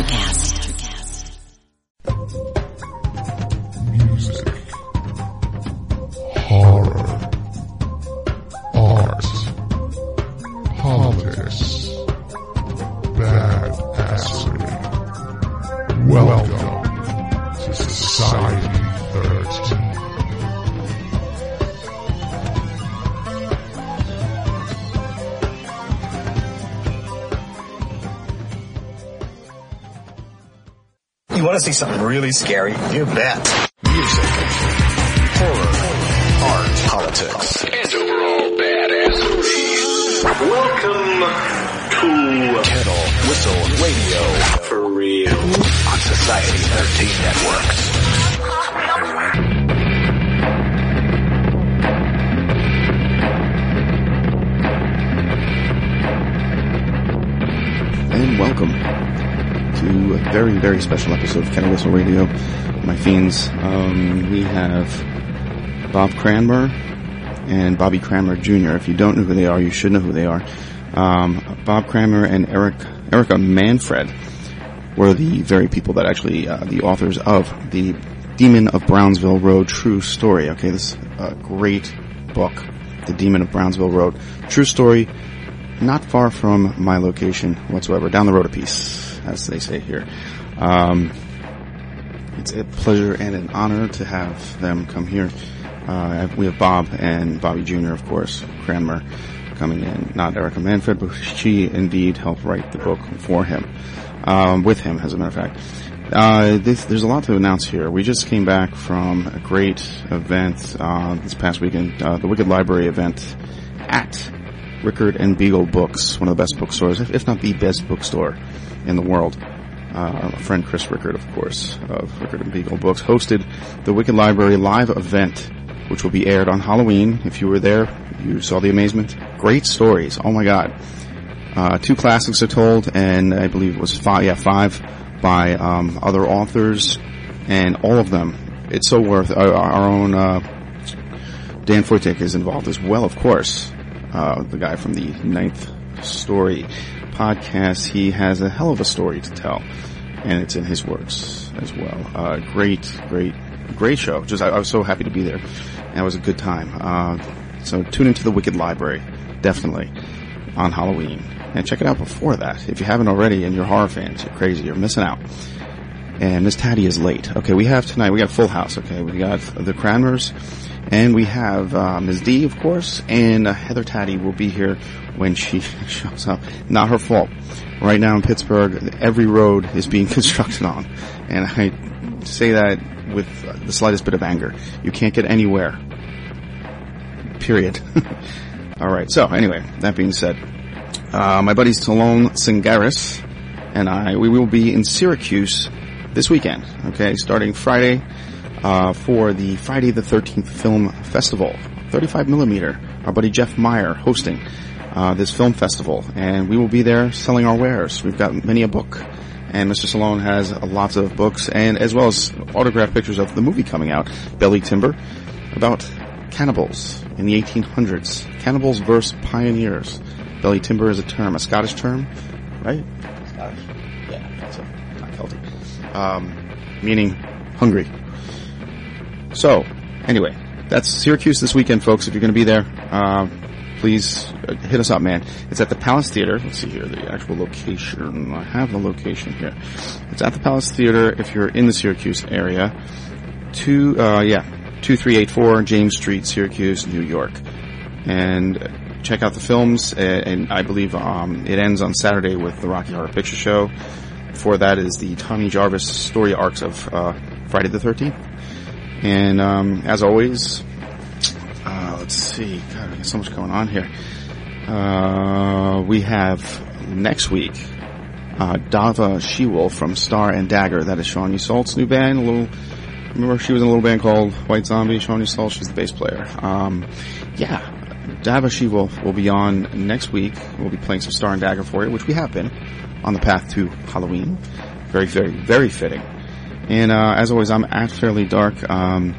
Electrocast. Want to see something really scary? You bet. Music, horror, art, politics, and overall badassery. Welcome to Kettle Whistle Radio For Real. on Society 13 Networks. and welcome to a very, very special episode of Kettle Whistle Radio. My fiends, um, we have Bob Cranmer and Bobby Cranmer Jr. If you don't know who they are, you should know who they are. Um, Bob Cranmer and Eric, Erica Manfred were the very people that actually, uh, the authors of the Demon of Brownsville Road true story. Okay, this great book, The Demon of Brownsville Road. True story, not far from my location whatsoever, down the road a piece, as they say here. Um, it's a pleasure and an honor to have them come here. Uh, we have Bob and Bobby Jr., of course, Cranmer coming in. Not Erica Manfred, but she indeed helped write the book for him, um, with him, as a matter of fact. Uh, this, there's a lot to announce here. We just came back from a great event uh, this past weekend, uh, the Wicked Library event at Rickard and Beagle Books, one of the best bookstores, if, if not the best bookstore in the world. Uh, my friend Chris Rickard, of course, of Rickard and Beagle Books, hosted the Wicked Library live event, which will be aired on Halloween. If you were there, you saw the amazement. Great stories. Oh my god. Uh, two classics are told, and I believe it was five, yeah, five by um, other authors, and all of them. It's so worth our, our own uh, Dan Fortick is involved as well, of course. Uh, the guy from the Ninth Story podcast. He has a hell of a story to tell, and it's in his works as well. Uh, great, great, great show. Just I, I was so happy to be there. It was a good time. Uh, so tune into the Wicked Library, definitely on Halloween, and check it out before that if you haven't already. And you're horror fans, you're crazy, you're missing out. And Miss Tatty is late. Okay, we have tonight. We got full house. Okay, we got the Cranmers, and we have uh, Ms. D, of course, and uh, Heather Tatty will be here when she shows up. Not her fault. Right now in Pittsburgh, every road is being constructed on, and I say that with the slightest bit of anger. You can't get anywhere. Period. All right. So anyway, that being said, uh, my buddies Talone Singaris and I, we will be in Syracuse this weekend. Okay, starting Friday uh, for the Friday the 13th Film Festival, 35 millimeter. Our buddy Jeff Meyer hosting uh, this film festival, and we will be there selling our wares. We've got many a book, and Mr. Salone has lots of books, and as well as autographed pictures of the movie coming out, Belly Timber, about cannibals in the 1800s. Cannibals versus pioneers. Belly timber is a term, a Scottish term, right? Scottish. Um, meaning hungry. So, anyway, that's Syracuse this weekend, folks. If you're going to be there, uh, please uh, hit us up, man. It's at the Palace Theater. Let's see here, the actual location. I have the location here. It's at the Palace Theater if you're in the Syracuse area. Two, uh, yeah, 2384 James Street, Syracuse, New York. And check out the films, and I believe um, it ends on Saturday with the Rocky Horror Picture Show. Before that is the Tommy Jarvis story arcs of uh, Friday the 13th. And um, as always, uh, let's see, God, there's so much going on here. Uh, we have next week uh, Dava Shewolf from Star and Dagger. That is Sean Yseult's new band. A little, remember she was in a little band called White Zombie. Sean Yseult, she's the bass player. Um, yeah, Dava Shewolf will be on next week. We'll be playing some Star and Dagger for you, which we have been on the path to Halloween. Very, very, very fitting. And uh, as always, I'm at Fairly Dark. Um,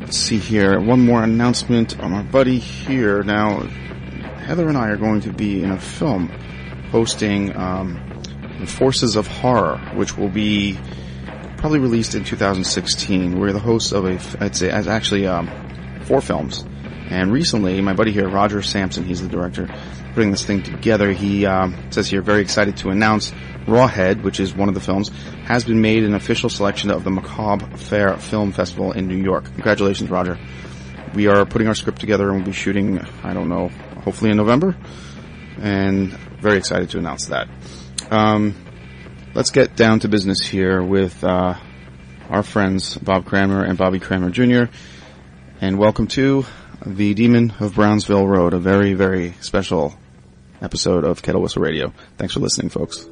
let's see here. One more announcement on our buddy here. Now, Heather and I are going to be in a film hosting um, Forces of Horror, which will be probably released in 2016. We're the hosts of a, I'd say, as actually um, four films. And recently, my buddy here, Roger Sampson, he's the director, putting this thing together. He um, says here, very excited to announce Rawhead, which is one of the films, has been made an official selection of the Macabre Faire Film Festival in New York. Congratulations, Roger. We are putting our script together and we'll be shooting, I don't know, hopefully in November. And very excited to announce that. Um, let's get down to business here with uh, our friends Bob Cranmer and Bobby Cranmer Jr. And welcome to the Demon of Brownsville Road, a very, very special episode of Kettle Whistle Radio. Thanks for listening, folks.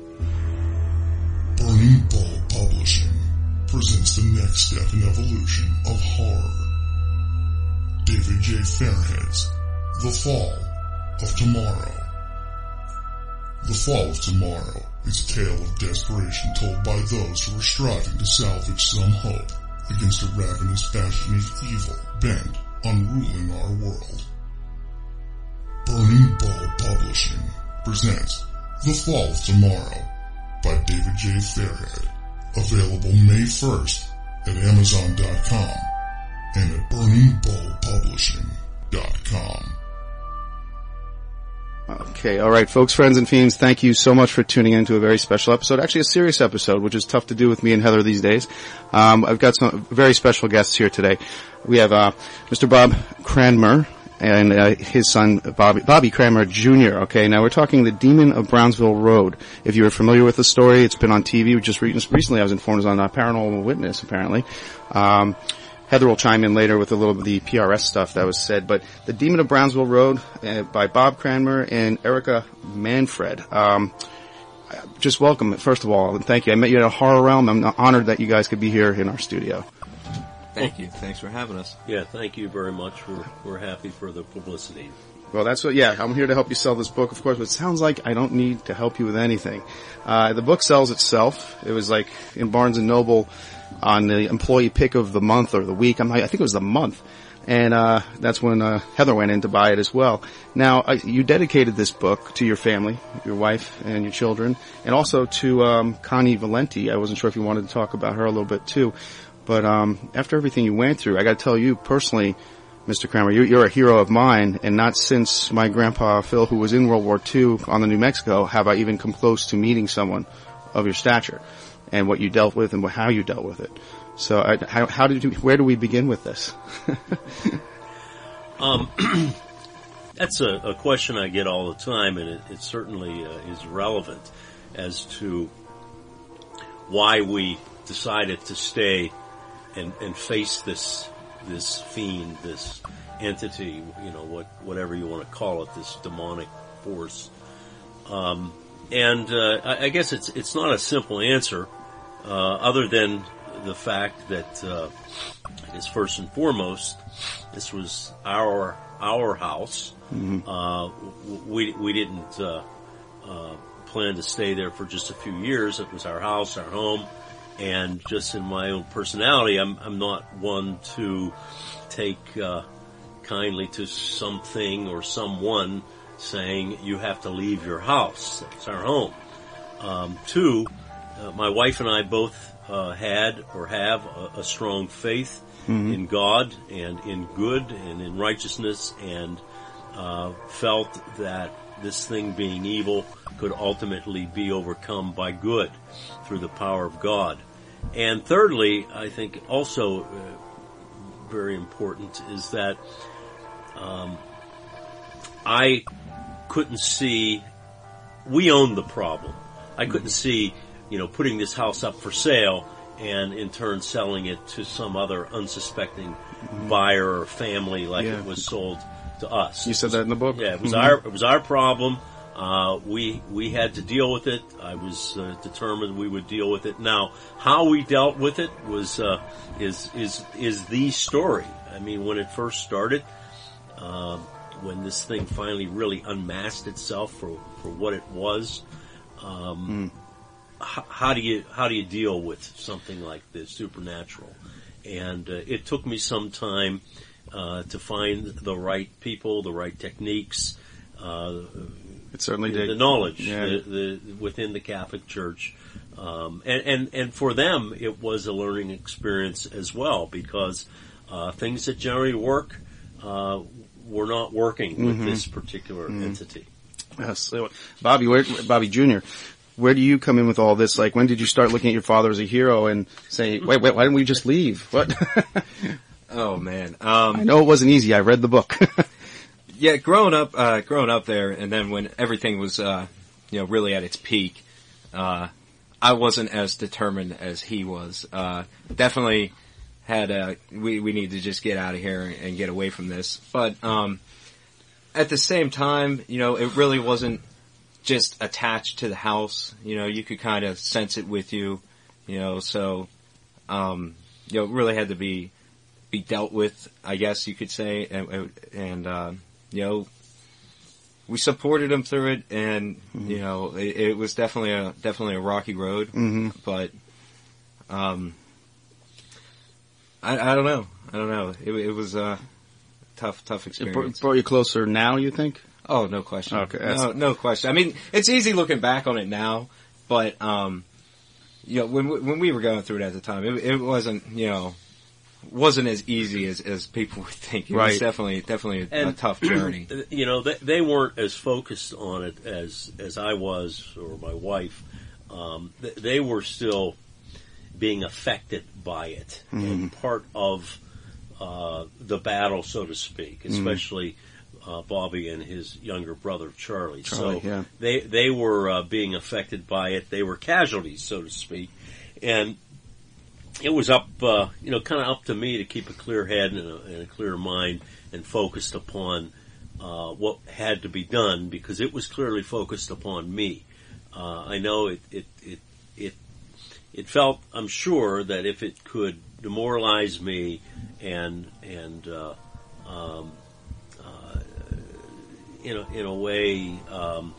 Burning Bull Publishing presents the next step in evolution of horror. David J. Fairhead's The Fall of Tomorrow. The Fall of Tomorrow is a tale of desperation told by those who are striving to salvage some hope against a ravenous bastion of evil bent on ruling our world. Burning Bull Publishing presents The Fall of Tomorrow by David J. Fairhead. Available May 1st at Amazon.com and at BurningBullPublishing.com. Okay, all right, folks, friends, and fiends, thank you so much for tuning in to a very special episode. Actually, a serious episode, which is tough to do with me and Heather these days. Um, I've got some very special guests here today. We have uh, Mr. Bob Cranmer and uh, his son Bobby, Bobby Cranmer Jr. Okay, now we're talking the Demon of Brownsville Road. If you are familiar with the story, it's been on TV. Just re- recently, I was informed it was on Paranormal Witness. Apparently. Um, Heather will chime in later with a little bit of the PRS stuff that was said, but The Demon of Brownsville Road uh, by Bob Cranmer and Erica Manfred. Um, just welcome, first of all, and thank you. I met you at a horror realm. I'm honored that you guys could be here in our studio. Thank you. Thanks for having us. Yeah, thank you very much. We're, we're happy for the publicity. Well, that's what, yeah, I'm here to help you sell this book, of course, but it sounds like I don't need to help you with anything. Uh, the book sells itself. It was like in Barnes and Noble on the employee pick of the month or the week. I'm, I think it was the month. And, uh, that's when, uh, Heather went in to buy it as well. Now, I, you dedicated this book to your family, your wife and your children, and also to, um, Connie Valenti. I wasn't sure if you wanted to talk about her a little bit too. But, um, after everything you went through, I gotta tell you personally, Mr. Cranmer, you're, you're a hero of mine, and not since my grandpa Phil, who was in World War II on the New Mexico, have I even come close to meeting someone of your stature and what you dealt with and how you dealt with it. So, I, how, how did you? Where do we begin with this? Um, that's a, a question I get all the time, and it, it certainly uh, is relevant as to why we decided to stay and, and face this this fiend, this entity, you know, what whatever you want to call it, this demonic force. Um, and uh, I, I guess it's it's not a simple answer, uh, other than the fact that uh, I guess first and foremost, this was our our house. Uh, we we didn't uh, uh, plan to stay there for just a few years. It was our house, our home, and just in my own personality, I'm I'm not one to take uh, kindly to something or someone saying you have to leave your house. It's our home. Um, two, uh, my wife and I both uh, had or have a, a strong faith in God and in good and in righteousness, and uh, felt that this thing being evil could ultimately be overcome by good through the power of God. And thirdly, I think also uh, very important is that um, I couldn't see. We owned the problem. I couldn't see, you know, putting this house up for sale and in turn selling it to some other unsuspecting buyer or family like Yeah. it was sold to us. you said that in the book. Yeah, it was Mhm. our it was our problem. Uh, we we had to deal with it. I was uh, determined we would deal with it. Now, how we dealt with it was uh, is is is the story. I mean, when it first started, um, when this thing finally really unmasked itself for for what it was. Um, h- how do you how do you deal with something like this supernatural? And uh, it took me some time to find the right people, the right techniques, uh, It certainly the, did. the knowledge Yeah. the, the, within the Catholic Church, um, and, and and for them it was a learning experience as well because uh, things that generally work uh, were not working with Mm-hmm. this particular entity. Yes. Bobby, where, Bobby Jr., where do you come in with all this? Like, when did you start looking at your father as a hero and say, wait, wait, why didn't we just leave? What? Oh man. Um, I know it wasn't easy. I read the book. yeah, growing up, uh, growing up there, and then when everything was, uh, you know, really at its peak, uh, I wasn't as determined as he was. Uh, definitely had a, we, we need to just get out of here and, and get away from this. But, um, at the same time, you know, it really wasn't just attached to the house. You know, you could kind of sense it with you, you know, so, um, you know, it really had to be, be dealt with, I guess you could say, and, and uh, you know, we supported him through it, and you know, it, it was definitely a definitely a rocky road, hmm but um, I, I don't know, I don't know. It, it was a tough, tough It brought, experience. brought you closer now, you think? Oh, no question. Okay, no, no question. I mean, it's easy looking back on it now, but um, you know, when we- when we were going through it at the time, it, it wasn't, you know, wasn't as easy as as people would think. It Right. was definitely definitely a, a tough journey. You know, they, they weren't as focused on it as as I was or my wife. Um, th- they were still being affected by it and part of uh, the battle, so to speak, especially uh, Bobby and his younger brother Charlie. Charlie, so yeah. they they were uh, being affected by it. They were casualties, so to speak, and it was up, uh, you know, kind of up to me to keep a clear head and a, and a clear mind and focused upon uh, what had to be done because it was clearly focused upon me. Uh, I know it, it, it, it, it felt, I'm sure, that if it could demoralize me and, and, uh, um, uh, in a, in a way, um,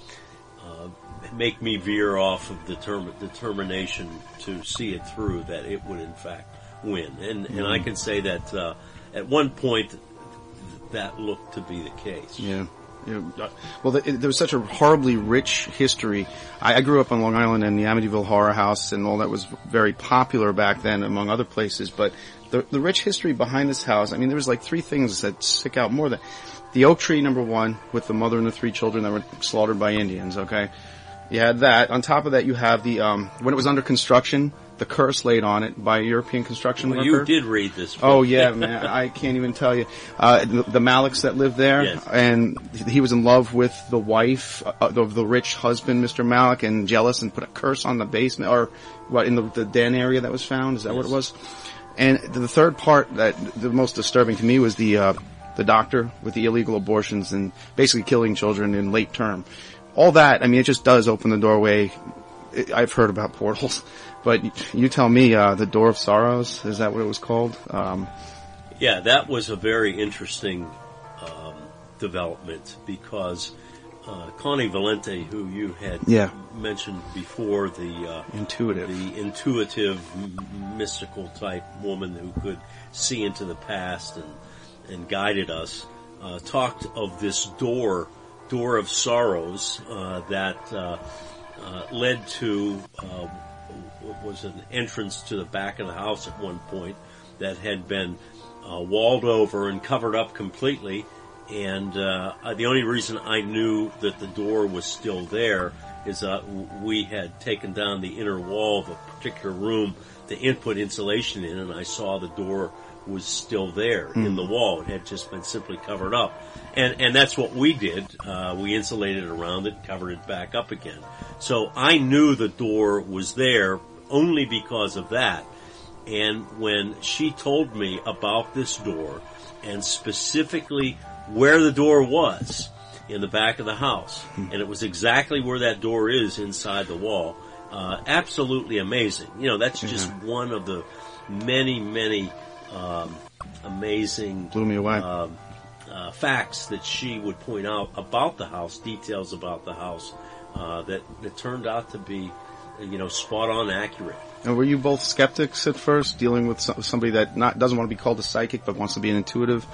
uh, make me veer off of determ- determination to see it through that it would in fact win. And, and I can say that, uh, at one point th- that looked to be the case. Yeah. Yeah, well, th- there was such a horribly rich history. I, I grew up on Long Island and the Amityville Horror House and all that was very popular back then, among other places. But the, the rich history behind this house, I mean, there was like three things that stick out more than the oak tree, number one, with the mother and the three children that were slaughtered by Indians. Okay, you had that. On top of that, you have the um, when it was under construction, the curse laid on it by a European construction Well, worker. you did read this. Oh yeah, man! I can't even tell you. Uh, the, the Maliks that lived there, Yes. and he was in love with the wife uh, of the rich husband, Mr. Malik, and jealous, and put a curse on the basement or what in the, the den area that was found. Is that what it was? And the third part that the most disturbing to me was the uh, the doctor with the illegal abortions and basically killing children in late term. All that, I mean, it just does open the doorway. I've heard about portals, but you tell me, uh, the Door of Sorrows, is that what it was called? Um, Yeah, that was a very interesting um, development because uh, Connie Valente, who you had Yeah. mentioned before, the uh, intuitive. the intuitive, m- mystical type woman who could see into the past and and guided us, uh, talked of this door, door of sorrows uh, that uh, uh, led to uh, was an entrance to the back of the house at one point that had been uh, walled over and covered up completely. And uh, the only reason I knew that the door was still there is that we had taken down the inner wall of a particular room to input insulation in, and I saw the door was still there in the wall. It had just been simply covered up, and and that's what we did. Uh, we insulated around it, covered it back up again. So I knew the door was there only because of that. And when she told me about this door and specifically where the door was in the back of the house, and it was exactly where that door is inside the wall, uh, absolutely amazing. You know, that's just one of the many, many um, amazing Blew me away. um, uh, facts that she would point out about the house, details about the house uh, that that turned out to be, you know, spot on accurate. and were you both skeptics at first, dealing with somebody that not doesn't want to be called a psychic but wants to be an intuitive?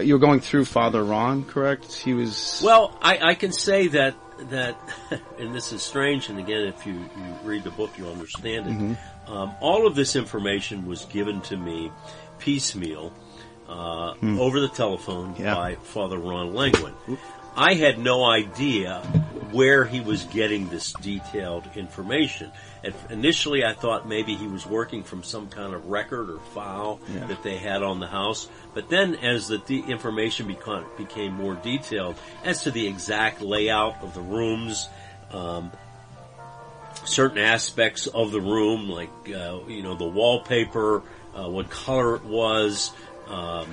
you were going through Father Ron, correct? He was. Well, I, I can say that that, and this is strange. And again, if you, you read the book, you'll understand it. Mm-hmm. Um, all of this information was given to me piecemeal uh, over the telephone Hmm. Yeah. by Father Ron Lengwin. I had no idea where he was getting this detailed information. At, initially, I thought maybe he was working from some kind of record or file Yeah. that they had on the house. But then, as the de- information become, became more detailed as to the exact layout of the rooms, um, certain aspects of the room, like uh, you know the wallpaper, uh, what color it was, um,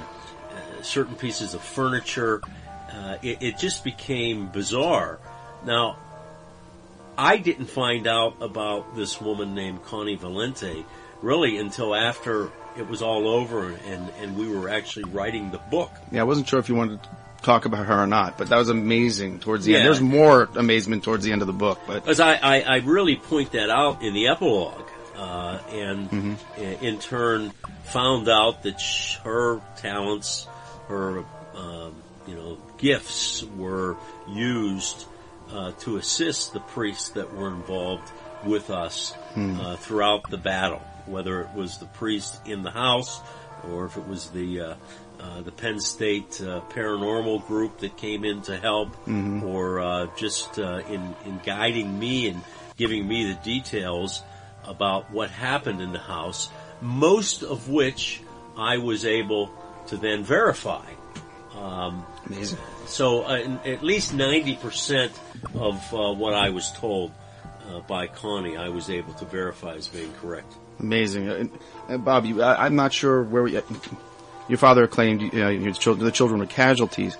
uh, certain pieces of furniture. Uh, it, it just became bizarre. Now, I didn't find out about this woman named Connie Valente really until after it was all over and, and we were actually writing the book. Yeah, I wasn't sure if you wanted to talk about her or not, but that was amazing towards the end. There's more amazement towards the end of the book, but Because I, I, I really point that out in the epilogue, uh, and i- in turn found out that sh- her talents, her um, you know gifts were used uh, to assist the priests that were involved with us uh, throughout the battle, whether it was the priest in the house or if it was the uh, uh, the Penn State uh, paranormal group that came in to help, or uh, just uh, in in guiding me and giving me the details about what happened in the house. Most of which I was able to then verify. amazing. So uh, at least ninety percent of uh, what I was told uh, by Connie, I was able to verify as being correct. Amazing. Uh, uh, Bob, you, I, I'm not sure where we, uh, your father claimed uh, your children, the children were casualties.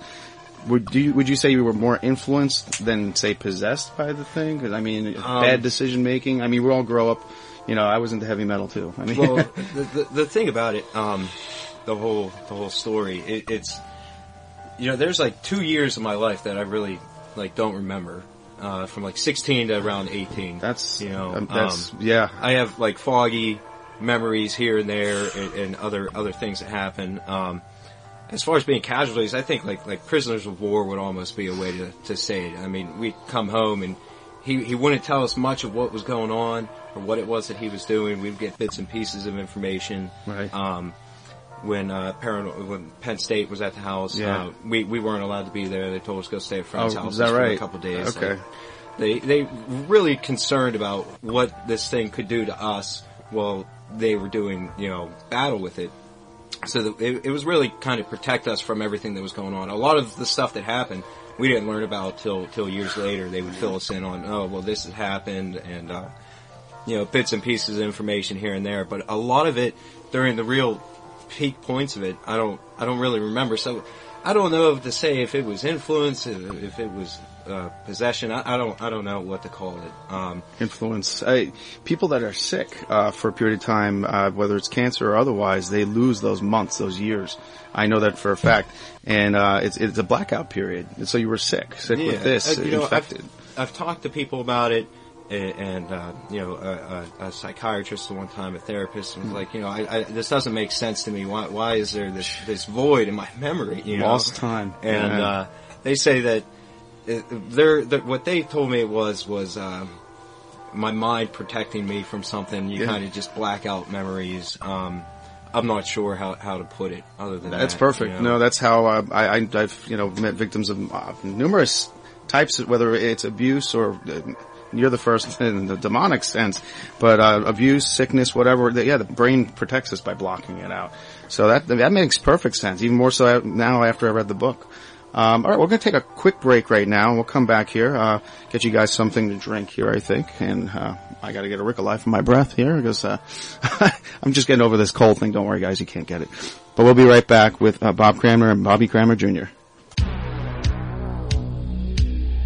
Would you, would you say you were more influenced than say possessed by the thing? 'Cause, I mean, bad decision making. I mean, we all grow up. You know, I was into heavy metal too. I mean, well, the, the, the thing about it, um, the whole the whole story, it, it's you know, there's like two years of my life that I really like don't remember, uh, from like 16 to around 18. that's you know, um, that's um, yeah. I have like foggy memories here and there, and, and other other things that happen. Um, as far as being casualties, I think like like prisoners of war would almost be a way to, to say it. I mean, we'd come home and he he wouldn't tell us much of what was going on or what it was that he was doing. We'd get bits and pieces of information. Right. Um, when uh, Paran- when Penn State was at the house, Yeah. uh, we we weren't allowed to be there. They told us to go stay at friend's Oh, house for a couple days. Okay. They they really concerned about what this thing could do to us while they were doing you know battle with it. So that it, it was really kind of protect us from everything that was going on. A lot of the stuff that happened, we didn't learn about till till years later. They would fill us in on, oh well, this has happened, and uh, you know bits and pieces of information here and there. But a lot of it during the real peak points of it, I don't I don't really remember. So I don't know to say if it was influence, if, if it was uh, possession. I, I don't I don't know what to call it. Um, influence. I, people that are sick uh, for a period of time, uh, whether it's cancer or otherwise, they lose those months, those years. I know that for a fact, and uh, it's it's a blackout period. And so you were sick, sick with this, Uh, you know, infected. I've, I've talked to people about it, and, and uh, you know, a, a, a psychiatrist at one time, a therapist, was like, you know, I, I, this doesn't make sense to me. Why, why is there this this void in my memory? You know, Lost time. and Yeah. uh, they say that it, they're, what they told me it was was. Um, my mind protecting me from something, you Yeah. kind of just black out memories. Um, I'm not sure how, how to put it other than that. That's that, perfect. you know. No, that's how uh, I, I, I've you know met victims of uh, numerous types, of, whether it's abuse or uh, you're the first in the demonic sense, but uh, abuse, sickness, whatever. The, yeah, the brain protects us by blocking it out. So that that makes perfect sense. Even more so now after I read the book. Um, all right, we're going to take a quick break right now, and we'll come back here, uh, get you guys something to drink here, I think, and uh, I got to get a Ricolai for my breath here because uh, I'm just getting over this cold thing. Don't worry, guys, you can't get it. But we'll be right back with uh, Bob Cranmer and Bobby Cranmer Jr.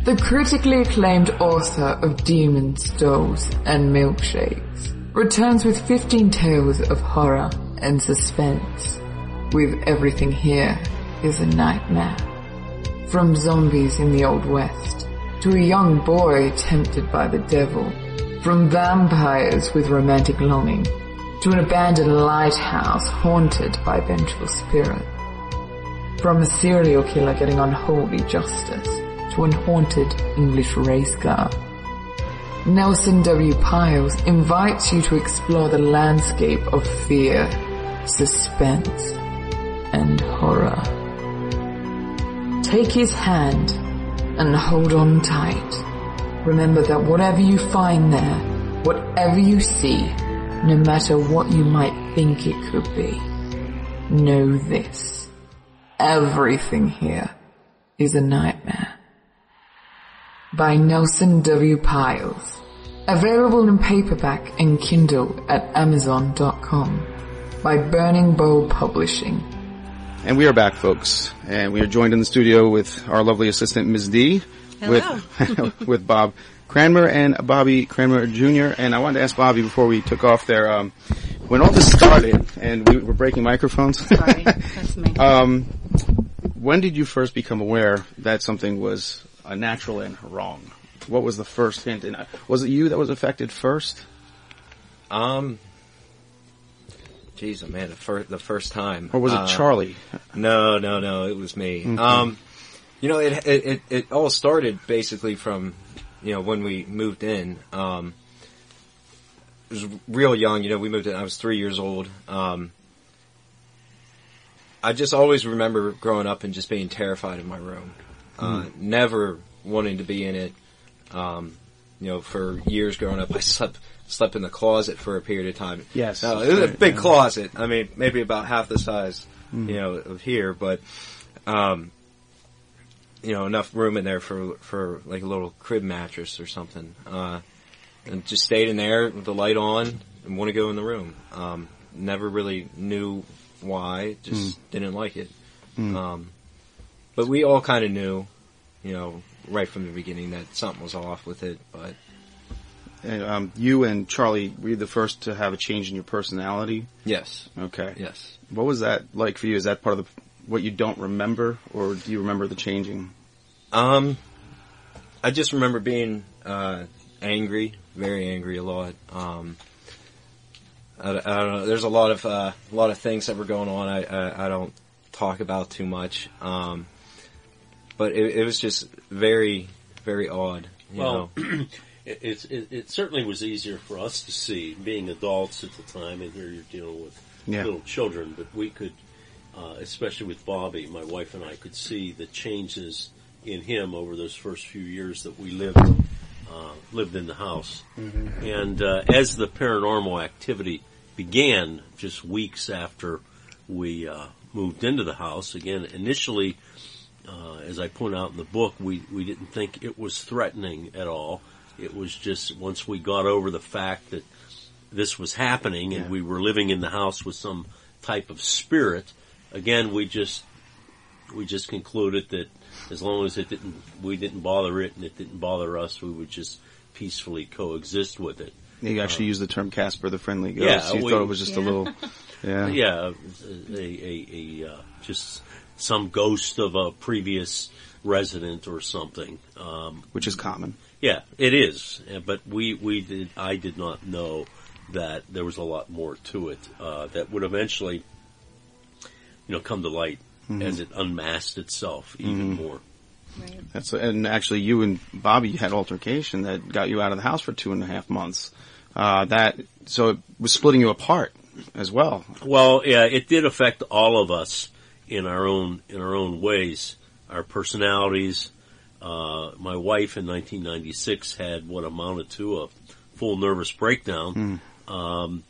The critically acclaimed author of Demons, Dolls, and Milkshakes returns with 15 tales of horror and suspense. With everything here is a nightmare. From zombies in the Old West to a young boy tempted by the devil. From vampires with romantic longing to an abandoned lighthouse haunted by vengeful spirit. From a serial killer getting unholy justice to an haunted English race car. Nelson W. Pyles invites you to explore the landscape of fear, suspense, and horror. Take his hand and hold on tight. Remember that whatever you find there, whatever you see, no matter what you might think it could be, know this. Everything here is a nightmare. By Nelson W. Pyles. Available in paperback and Kindle at Amazon.com. By Burning Bull Publishing. And we are back, folks. And we are joined in the studio with our lovely assistant, Ms. D. Hello. With, with Bob Cranmer and Bobby Cranmer Jr. And I wanted to ask Bobby before we took off there, um, when all this started, and we were breaking microphones. Sorry, that's me. um, when did you first become aware that something was unnatural and wrong? What was the first hint? And uh, was it you that was affected first? Um, geez, oh man, the first the first time, Or was it Uh, Charlie? No, no, no, it was me. Mhm. Um, you know, it, it it it all started basically from you know when we moved in. Um, it was real young. You know, we moved in. I was three years old. Um, I just always remember growing up and just being terrified of my room. Uh, Mm. never wanting to be in it. Um, you know, for years growing up, I slept slept in the closet for a period of time. Yes. No, it was a big yeah. closet. I mean, maybe about half the size, Mm. you know, of here, but, um, you know, enough room in there for, for like a little crib mattress or something. Uh, and just stayed in there with the light on and want to go in the room. Um, never really knew why, just didn't like it. Mm. Um, but we all kind of knew, you know, right from the beginning that something was off with it, but um, you and Charlie were you the first to have a change in your personality? yes, Okay. yes. What was that like for you? Is that part of the, what you don't remember, or do you remember the changing? Um, I just remember being uh, angry, very angry a lot. Um, I, I don't know. There's a lot of uh, a lot of things that were going on. I I, I don't talk about too much. Um, but it, it was just very very odd. You Well, know? it, it, it certainly was easier for us to see, being adults at the time, and here you're dealing with Yeah. little children, but we could, uh, especially with Bobby, my wife and I could see the changes in him over those first few years that we lived, uh, lived in the house. And, uh, as the paranormal activity began just weeks after we, uh, moved into the house, again, initially, uh, as I point out in the book, we, we didn't think it was threatening at all. It was just once we got over the fact that this was happening and Yeah. we were living in the house with some type of spirit, again, we just, we just concluded that as long as it didn't, we didn't bother it and it didn't bother us, we would just peacefully coexist with it. You actually used the term Casper the Friendly Ghost. Yeah, you we- thought it was just a little, yeah. Yeah, a, a, a, uh, just some ghost of a previous resident or something. Um, which is common. Yeah, it is. But we, we did, I did not know that there was a lot more to it, uh, that would eventually, you know, come to light as it unmasked itself even more. Right. That's and actually you and Bobby had altercation that got you out of the house for two and a half months. Uh, that so it was splitting you apart as well. Well, yeah, it did affect all of us in our own, in our own ways. Our personalities, uh, my wife in 1996 had what amounted to a full nervous breakdown. Um,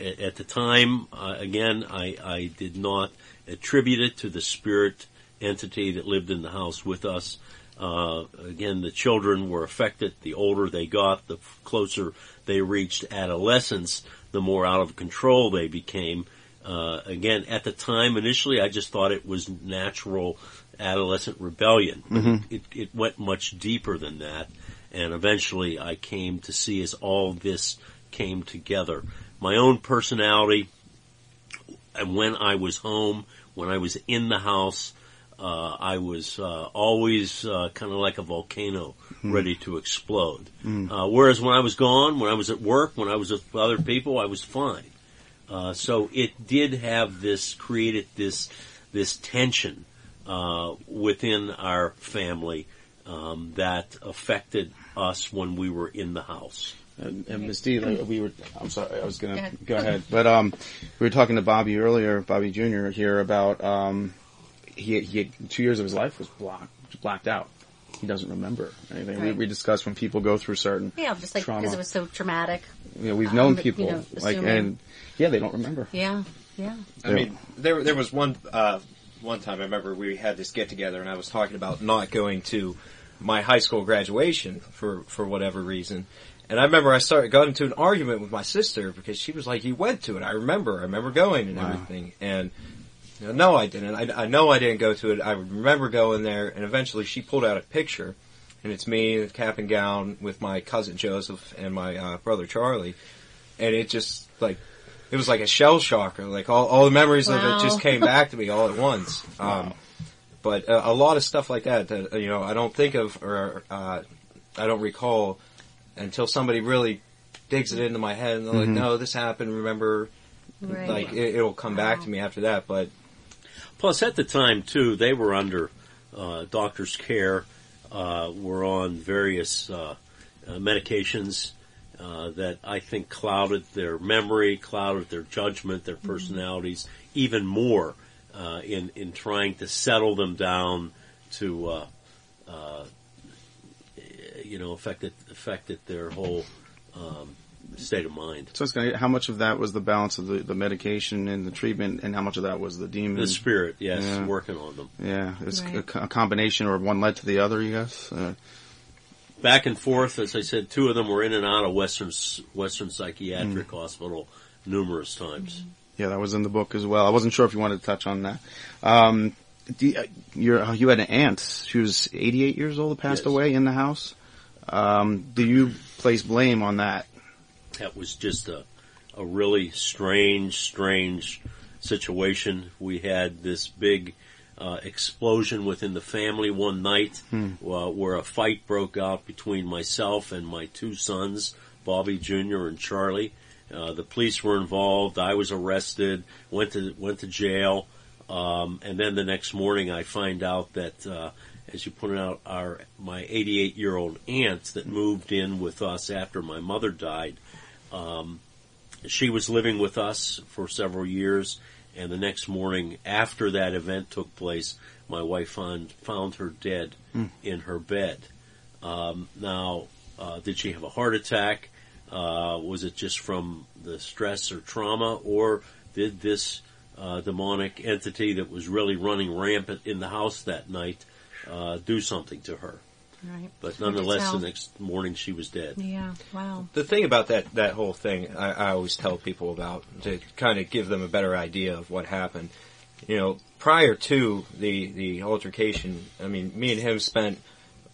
at, at the time, uh, again, I, I did not attribute it to the spirit entity that lived in the house with us. Uh, again, the children were affected. The older they got, the closer they reached adolescence, the more out of control they became. Uh, again, at the time, initially, I just thought it was natural adolescent rebellion. But it, it, went much deeper than that. And eventually I came to see as all this came together. My own personality, and when I was home, when I was in the house, uh, I was uh, always uh, kind of like a volcano, ready to explode. Uh, whereas when I was gone, when I was at work, when I was with other people, I was fine. Uh, so it did have this created this this tension uh, within our family um, that affected us when we were in the house. And, and Ms. D, like, we were, I'm sorry, I was gonna, Go ahead. But, um, we were talking to Bobby earlier, Bobby Jr. here about, um, he, he had, two years of his life was blocked, blacked out. He doesn't remember anything. We, Right. we discussed when people go through certain, Yeah, just like Trauma. because it was so traumatic. you know, we've Um, known but, people, you know, like, and, yeah, they don't remember. Yeah, yeah. I mean, there there was one uh, one time I remember we had this get together and I was talking about not going to my high school graduation for for whatever reason. And I remember I started got into an argument with my sister because she was like, "You went to it." I remember. I remember going and Wow. everything. And you know, no, I didn't. I, I know I didn't go to it. I remember going there, and eventually she pulled out a picture, and it's me in cap and gown with my cousin Joseph and my uh, brother Charlie, and it just like it was like a shell shocker. Like all, all the memories of it just came back to me all at once. Um, but uh, a lot of stuff like that that uh, you know I don't think of or uh, I don't recall until somebody really digs it into my head and they're like, no, this happened. Remember, Right. like it, it'll come back to me after that. But Plus, at the time too, they were under uh, doctor's care, uh, were on various uh, uh, medications uh, that I think clouded their memory, clouded their judgment, their personalities even more uh, in in trying to settle them down to, uh, uh, you know, affected affected their whole um, state of mind. So it's gonna, how much of that was the balance of the, the medication and the treatment, and how much of that was the demon? The spirit, yes, Yeah. working on them. Yeah, it's Right. a, a combination, or one led to the other. You guess. Uh, back and forth. As I said, two of them were in and out of Western Western Psychiatric Hospital numerous times. yeah, that was in the book as well. I wasn't sure if you wanted to touch on that. Um, you, you're, you had an aunt. She was 88 years old. Passed Yes. away in the house. Um, do you place blame on that? That was just a a really strange, strange situation. We had this big uh, explosion within the family one night, uh, where a fight broke out between myself and my two sons, Bobby Jr. and Charlie. Uh, the police were involved. I was arrested. Went to went to jail. Um, and then the next morning, I find out that, uh, as you pointed out, our my 88 year old aunt that moved in with us after my mother died. Um, she was living with us for several years, and the next morning, after that event took place, my wife found found her dead in her bed. Um, now, uh, did she have a heart attack? Uh, was it just from the stress or trauma, or did this uh, demonic entity that was really running rampant in the house that night uh, do something to her? Right. But nonetheless, the next morning she was dead. Yeah. Wow. the thing about that that whole thing, I, I always tell people about to kind of give them a better idea of what happened. You know, prior to the the altercation, I mean, me and him spent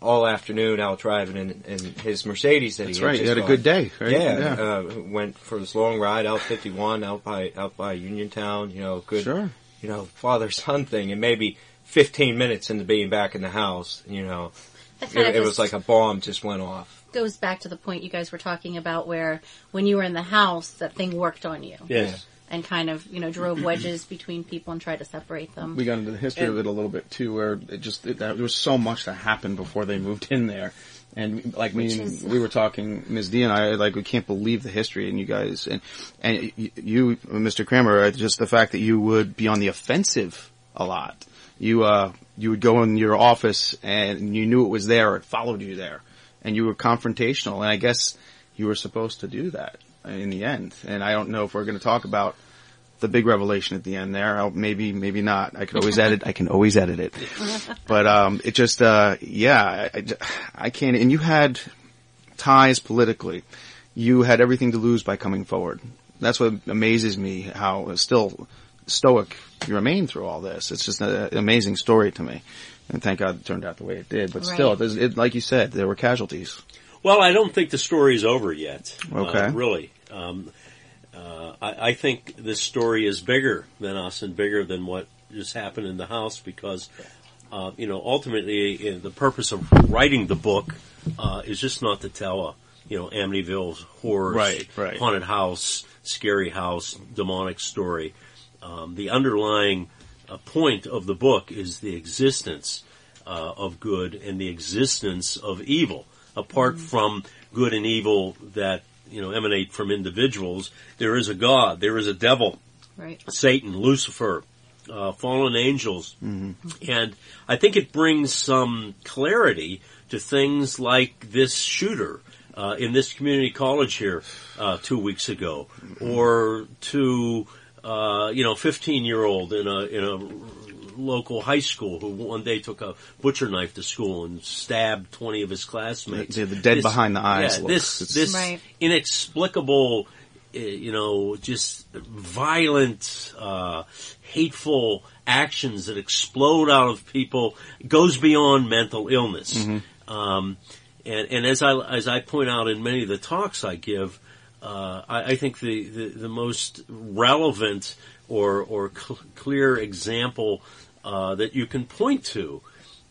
all afternoon out driving in, in his Mercedes that That's he had right. You just had a good day, right? Yeah, Yeah. Uh, went for this long ride out 51 out by out by Uniontown. You know, good. Sure. You know, father son thing, and maybe 15 minutes into being back in the house, you know, That it, it was like a bomb just went off. goes back to the point you guys were talking about, where when you were in the house, that thing worked on you Yes. and kind of you know drove wedges between people and tried to separate them. We got into the history of it a little bit too, where it just it, there was so much that happened before they moved in there, and like me, and is- we were talking, Ms. D and I, like we can't believe the history, and you guys, and and you, Mr. Cranmer, uh, just the fact that you would be on the offensive a lot. You uh, you would go in your office and you knew it was there, it followed you there, and you were confrontational, and I guess you were supposed to do that in the end. And I don't know if we're going to talk about the big revelation at the end there. I'll, maybe, maybe not. I could always edit. I can always edit it. But um, it just, uh, yeah, I, I, I can't. And you had ties politically. You had everything to lose by coming forward. That's what amazes me. How still stoic you remain through all this. It's just an amazing story to me. And thank God it turned out the way it did. But still, Right. it, it, like you said, there were casualties. Well, I don't think the story's over yet. Okay. Uh, really. Um, uh, I, I think this story is bigger than us and bigger than what just happened in the house because, uh, you know, ultimately uh, the purpose of writing the book uh, is just not to tell a, you know, Amityville's horror, Right, right. haunted house, scary house, demonic story. Um, the underlying uh, point of the book is the existence uh, of good and the existence of evil. Apart from good and evil that you know emanate from individuals, there is a God, there is a devil, Right. Satan, Lucifer, uh, fallen angels, and I think it brings some clarity to things like this shooter uh, in this community college here uh, two weeks ago, or to uh, you know, fifteen year old in a in a local high school who one day took a butcher knife to school and stabbed twenty of his classmates. The- the dead behind the eyes Yeah, this this Right. inexplicable, uh, you know, just violent, uh, hateful actions that explode out of people goes beyond mental illness. Um, and, and as I as I point out in many of the talks I give, uh, I, I think the, the, the most relevant or or cl- clear example uh, that you can point to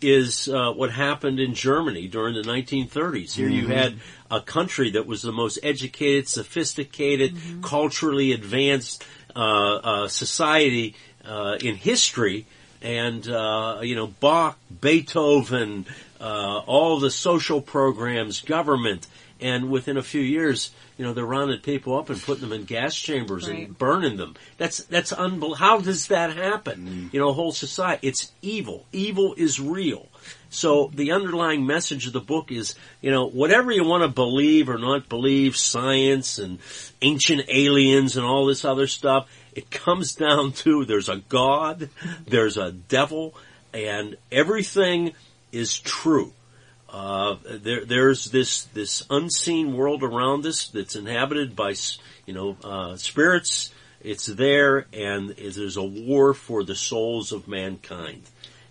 is uh, what happened in Germany during the 1930s. Here you had a country that was the most educated, sophisticated, culturally advanced uh, uh, society uh, in history, and uh, you know Bach, Beethoven, uh, all the social programs, government, and within a few years, you know they're rounding people up and putting them in gas chambers Right. and burning them. That's that's unbelievable. How does that happen? Mm. You know, a whole society. It's evil. Evil is real. So the underlying message of the book is, you know, whatever you want to believe or not believe, science and ancient aliens and all this other stuff, it comes down to there's a God, there's a devil, and everything is true. Uh, there, there's this this unseen world around us that's inhabited by you know uh, spirits. It's there, and there's a war for the souls of mankind.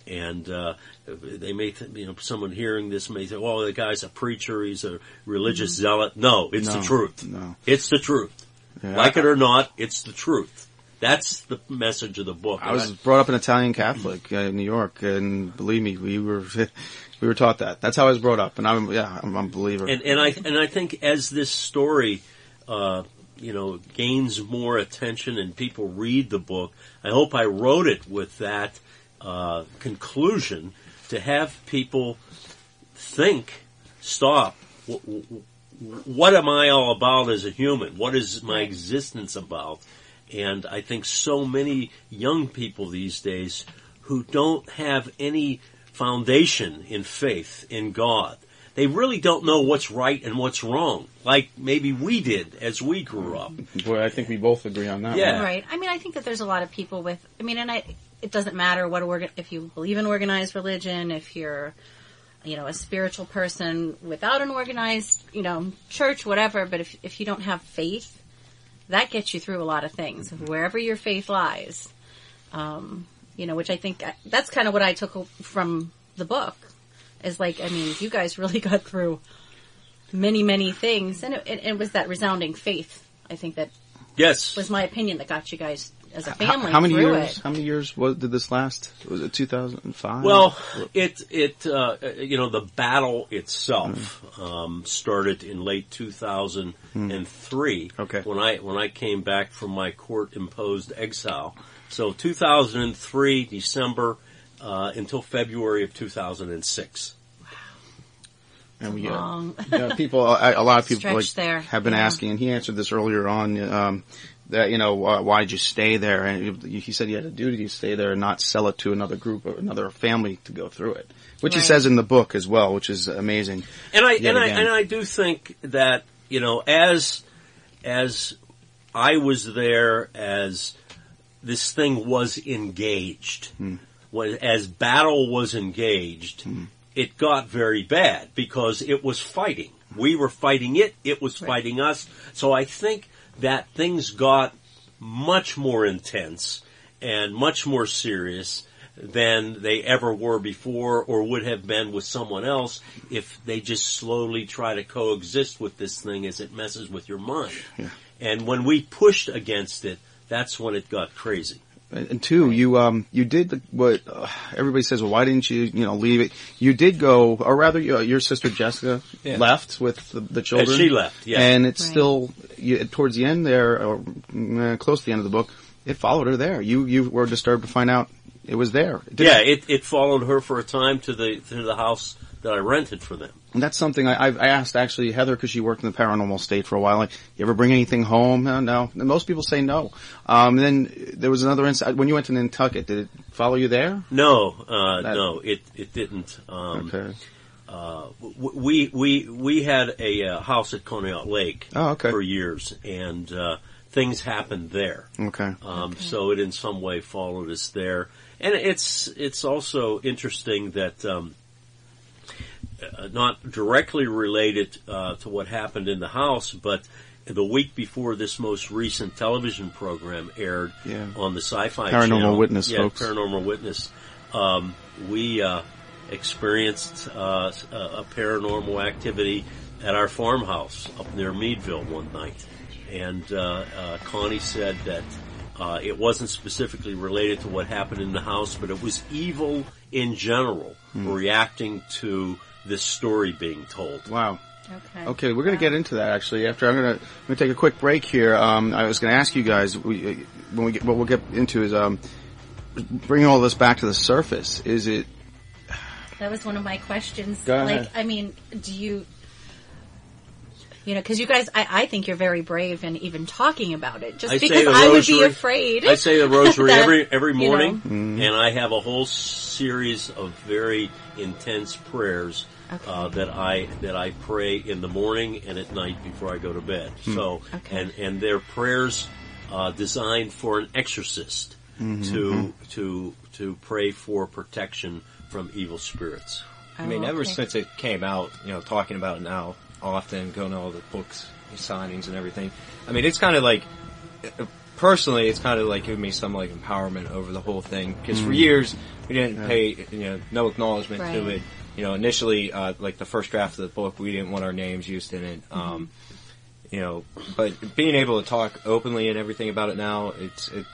And uh, they may, th- you know, someone hearing this may say, "Well, the guy's a preacher. He's a religious zealot." No, it's No, the truth. no. It's the truth. Yeah, like I- it or not, it's the truth. That's the message of the book. I was brought up an Italian Catholic uh, in New York, and believe me, we were we were taught that. That's how I was brought up, and I'm yeah, I'm, I'm a believer. and and I and I think as this story, uh, you know, gains more attention and people read the book, I hope I wrote it with that uh, conclusion to have people think, stop. W- w- what am I all about as a human? What is my existence about? And I think so many young people these days who don't have any foundation in faith in God. They really don't know what's right and what's wrong, like maybe we did as we grew up. Boy, I think we both agree on that. Yeah. one. Right. I mean, I think that there's a lot of people with. I mean, and I. It doesn't matter what organ. If you believe in organized religion, if you're, you know, a spiritual person without an organized, you know, church, whatever. But if if you don't have faith, that gets you through a lot of things. Wherever your faith lies, um, you know, which I think that's kind of what I took from the book. Is like, I mean, you guys really got through many, many things, and it, it, it was that resounding faith. I think that Yes. was my opinion that got you guys as a How, family how many years? it. How many years was, did this last? Was it 2005? Well, it it uh, you know the battle itself um, started in late 2003. Okay. When I when I came back from my court imposed exile, so 2003 December uh, until February of 2006. and we, uh, Long. yeah, people, a, a lot of people like, there, have been yeah. asking, and he answered this earlier on. Um, that you know, uh, why did you stay there? And he he said he had a duty to stay there and not sell it to another group or another family to go through it, which he says in the book as well, which is amazing. And I Yet and I and I do think that you know as as I was there as this thing was engaged, when as battle was engaged, it got very bad because it was fighting. We were fighting it; it was fighting us. So I think that things got much more intense and much more serious than they ever were before or would have been with someone else if they just slowly try to coexist with this thing as it messes with your mind. And when we pushed against it, that's when it got crazy. And and two, you um you did the, what uh, everybody says. Well, why didn't you you know leave it? You did go, or rather, your, your sister Jessica Yeah. left with the, the children. she left, yeah. and it's Right. still you, towards the end there, or uh, close to the end of the book. It followed her there. You you were disturbed to find out It was there. It Yeah, it, it followed her for a time to the to the house that I rented for them. And that's something I, I I asked actually Heather because she worked in the paranormal state for a while. Like, you ever bring anything home? Uh, no. And most people say no. Um, then there was another incident when you went to Nantucket. Did it follow you there? No, uh, That- no, it it didn't. Um, Okay. uh, w- we we we had a uh, house at Conneaut Lake Oh, okay. for years, and uh, things happened there. Okay. Um, So it in some way followed us there, and it's it's also interesting that um, not directly related uh, to what happened in the house, but the week before this most recent television program aired Yeah. on the Sci-Fi Paranormal Channel, Witness, yeah, folks. Paranormal Witness, um, we uh, experienced uh, a paranormal activity at our farmhouse up near Meadville one night, and uh, uh, Connie said that uh, it wasn't specifically related to what happened in the house, but it was evil in general Hmm. reacting to this story being told. Wow. Okay. Okay, we're going to get into that actually. After I'm going to I'm going to take a quick break here. Um, I was going to ask you guys we, uh, when we get, what we'll get into is um, bringing all this back to the surface. Is it That was one of my questions. Go ahead. Like, I mean, do you, you know, because you guys, I, I think you're very brave in even talking about it, just I because the I would be afraid. I say the rosary that, every every you know, morning, Mm-hmm. and I have a whole series of very intense prayers uh, that I that I pray in the morning and at night before I go to bed. Hmm. So, Okay. and and they're prayers uh, designed for an exorcist Mm-hmm. to to to pray for protection from evil spirits. I mean, Oh, ever okay. since it came out, you know, talking about it now often, going to all the books signings and everything. I mean, it's kind of like, uh, personally, it's kind of like giving me some like empowerment over the whole thing. Because for years, we didn't pay, you know, no acknowledgement to it. You know, initially, uh, like the first draft of the book, we didn't want our names used in it. Um, you know, but being able to talk openly and everything about it now, it's, it,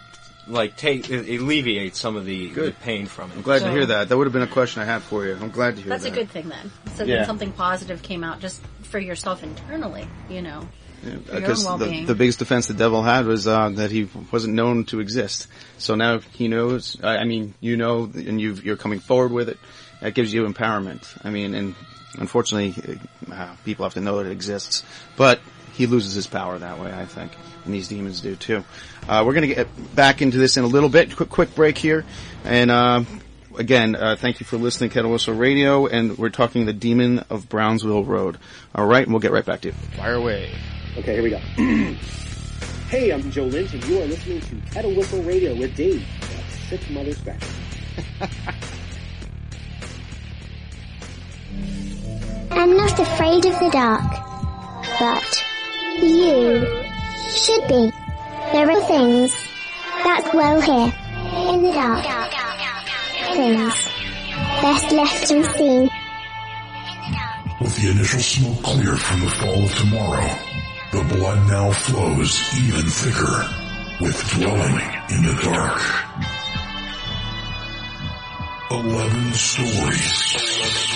like take, it alleviates some of the, the pain from it. I'm glad to hear that. That would have been a question I had for you. I'm glad to hear that. That's that. a good thing then. So Yeah. then something positive came out just for yourself internally, you know. your own Because the, well-being. the biggest defense the devil had was uh, that he wasn't known to exist. So now he knows. I I mean, you know, and you've, you're coming forward with it. That gives you empowerment. I mean, and unfortunately, uh, people have to know that it exists. But he loses his power that way, I think, and these demons do too. Uh, we're going to get back into this in a little bit. Quick, quick break here, and. Uh, Again, uh, thank you for listening to Kettle Whistle Radio, and we're talking the Demon of Brownsville Road. All right, and we'll get right back to you. Fire away. Okay, here we go. hey, I'm Joe Lynch, and you are listening to Kettle Whistle Radio with Dave. That's Six Mothers Back. I'm not afraid of the dark, but you should be. There are things that dwell here in the dark. Things best left unseen. With the initial smoke cleared from the fall of tomorrow, the blood now flows even thicker with dwelling in the dark. Eleven stories.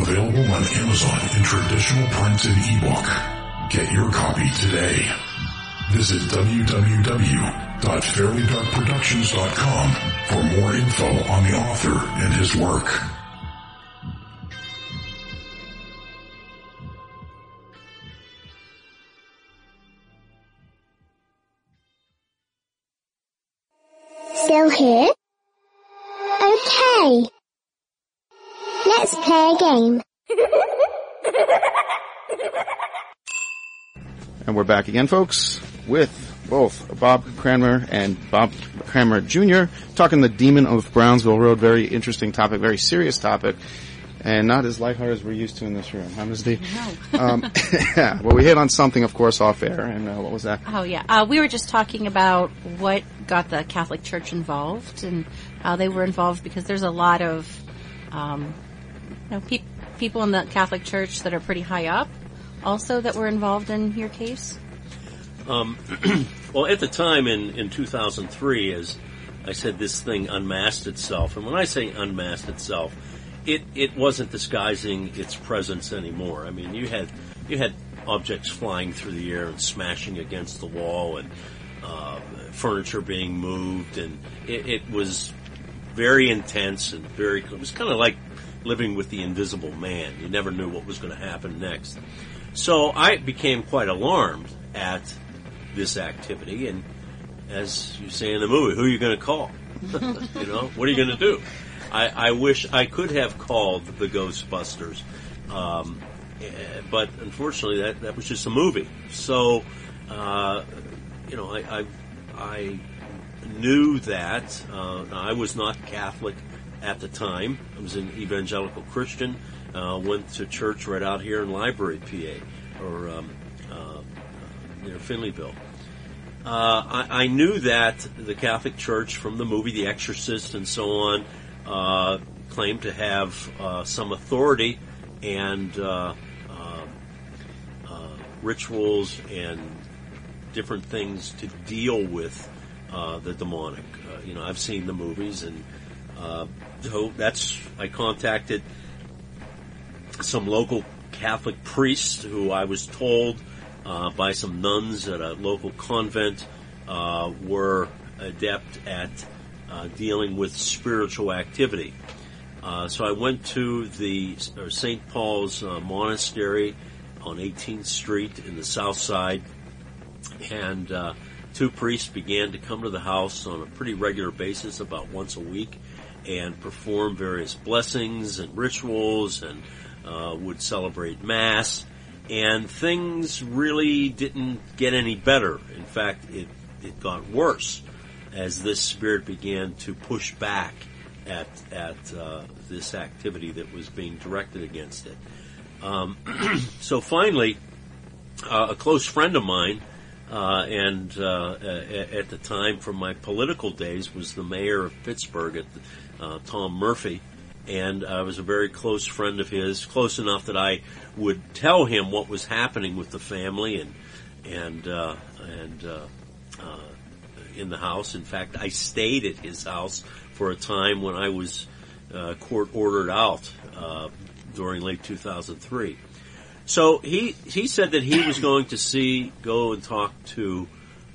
Available on Amazon in traditional print and ebook. Get your copy today. Visit www.fairlydarkproductions.com for more info on the author and his work. Still here? Okay. Let's play a game. And we're back again, folks, with both Bob Cranmer and Bob Cranmer Jr. talking the Demon of Brownsville Road. Very interesting topic, very serious topic. and not as lighthearted as we're used to in this room, huh, Ms. D? um, yeah, well, we hit on something, of course, off air, and uh, what was that? Oh yeah, uh, we were just talking about what got the Catholic Church involved, and how they were involved because there's a lot of, um, you know, pe- people in the Catholic Church that are pretty high up, also that were involved in your case. Um, well, at the time in, in 2003, as I said, this thing unmasked itself. And when I say unmasked itself, it, it wasn't disguising its presence anymore. I mean, you had, you had objects flying through the air and smashing against the wall and, uh, furniture being moved and it, it was very intense and very, it was kind of like living with the invisible man. You never knew what was going to happen next. So I became quite alarmed at this activity and as you say in the movie, who are you going to call? you know, what are you going to do? I, I wish I could have called the Ghostbusters, um, eh, but unfortunately, that that was just a movie. So, uh, you know, I I, I knew that uh, I was not Catholic at the time. I was an evangelical Christian. Uh, went to church right out here in Library, PA, or um, uh, near Finleyville. Uh, I, I knew that the Catholic Church, from the movie The Exorcist and so on, uh, claimed to have uh, some authority and uh, rituals and different things to deal with the demonic. You know, I've seen the movies, and uh, so that's I contacted some local Catholic priests who I was told uh, by some nuns at a local convent uh, were adept at uh, dealing with spiritual activity. Uh, so I went to the St. Paul's uh, Monastery on 18th Street in the South Side, and uh, two priests began to come to the house on a pretty regular basis, about once a week, and perform various blessings and rituals, and uh, would celebrate Mass. And things really didn't get any better. In fact, it it got worse as this spirit began to push back at at uh, this activity that was being directed against it. Um, so finally, uh, a close friend of mine, uh, and uh, at the time from my political days, was the mayor of Pittsburgh, at the, uh, Tom Murphy, and I was a very close friend of his, close enough that I would tell him what was happening with the family and and uh, and uh, uh, in the house. In fact, I stayed at his house for a time when I was uh, court ordered out uh, during late 2003. So he he said that he was going to see, go and talk to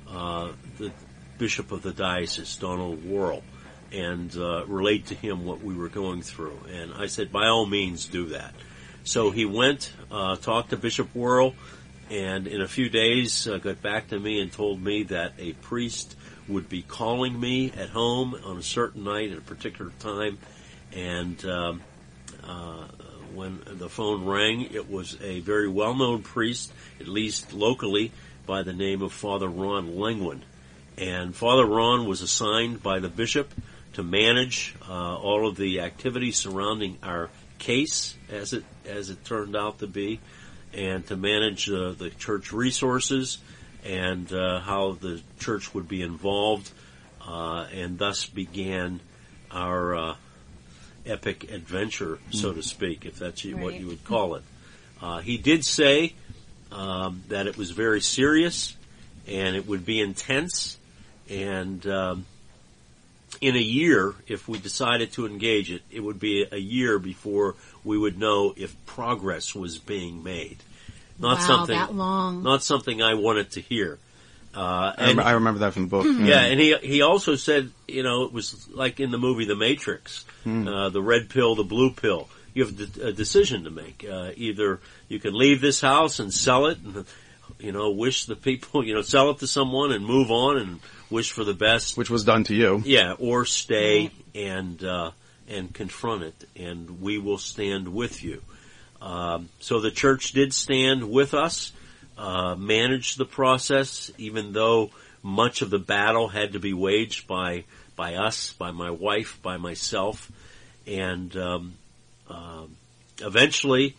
uh, the bishop of the diocese, Donald Wuerl, and uh, relate to him what we were going through. And I said, by all means, do that. So he went, uh, talked to Bishop Wuerl, and in a few days uh, got back to me and told me that a priest would be calling me at home on a certain night at a particular time, and um, uh, when the phone rang, it was a very well-known priest, at least locally, by the name of Father Ron Lengwin. And Father Ron was assigned by the bishop to manage uh, all of the activities surrounding our case, as it as it turned out to be, and to manage uh, the church resources and uh, how the church would be involved, uh, and thus began our uh, epic adventure, so to speak, if that's what you would call it. Uh, he did say um, that it was very serious and it would be intense, and um, in a year, if we decided to engage it, it would be a year before we would know if progress was being made. Not wow, something that long. not something I wanted to hear. Uh, I, and, rem- I remember that from the book. yeah, and he he also said, you know, it was like in the movie The Matrix, uh, the red pill, the blue pill. You have de- a decision to make. Uh, either you can leave this house and sell it, and you know, wish the people, you know, sell it to someone and move on and wish for the best. Which was done to you. Yeah, or stay and uh, and confront it, and we will stand with you. Um, so the church did stand with us, uh, manage the process, even though much of the battle had to be waged by by us, by my wife, by myself, and um, um, eventually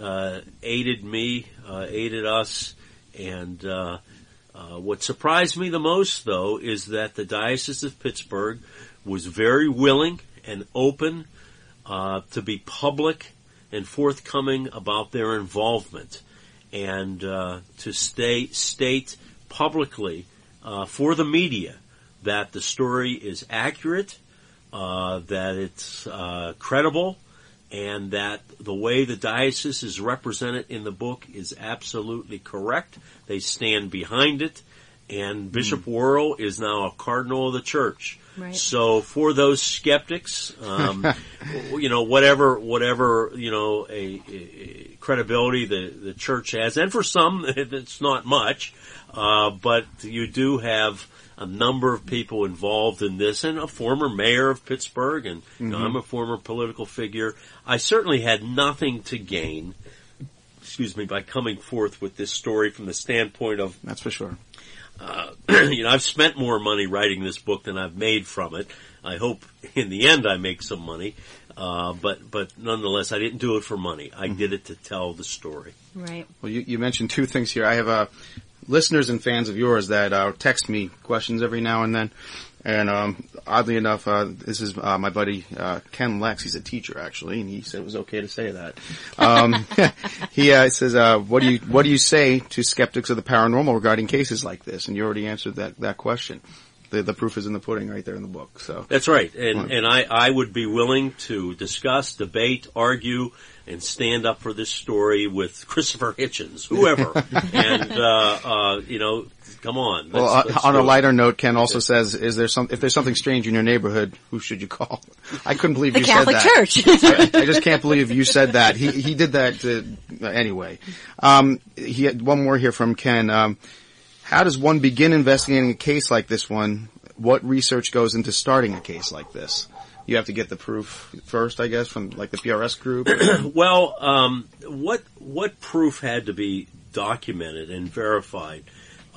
uh, aided me, uh, aided us, and uh, what surprised me the most, though, is that the Diocese of Pittsburgh was very willing and open uh, to be public and forthcoming about their involvement, and uh, to stay state publicly uh, for the media that the story is accurate, uh, that it's uh, credible, and that the way the diocese is represented in the book is absolutely correct. They stand behind it, and Bishop Wuerl is now a cardinal of the church. Right. So for those skeptics, um, you know, whatever, whatever, you know, a, a credibility the, the church has, and for some, it's not much, uh, but you do have a number of people involved in this, and a former mayor of Pittsburgh, and you know. I'm a former political figure. I certainly had nothing to gain, excuse me, by coming forth with this story from the standpoint of That's for sure. uh, you know, I've spent more money writing this book than I've made from it. I hope in the end I make some money, uh, but but nonetheless, I didn't do it for money. I did it to tell the story. Right. Well, you, you mentioned two things here. I have uh, listeners and fans of yours that uh, text me questions every now and then. And um, oddly enough, uh, this is uh, my buddy uh, Ken Lex. He's a teacher actually, and he said it was okay to say that. Um, he uh, says, uh, "What do you what do you say to skeptics of the paranormal regarding cases like this?" And you already answered that that question. The the proof is in the pudding, right there in the book. So That's right, and and I I would be willing to discuss, debate, argue, and stand up for this story with Christopher Hitchens, whoever, and uh, uh, you know, come on. Well, let's- uh, let's on a do it. lighter note, Ken also says, "Is there some if there's something strange in your neighborhood, who should you call?" I couldn't believe The you Catholic said that. Church. I, I just can't believe you said that. He he did that uh, anyway. Um, he had one more here from Ken. Um, how does one begin investigating a case like this one? What research goes into starting a case like this? You have to get the proof first, I guess, from like the PRS group. well, um, what what proof had to be documented and verified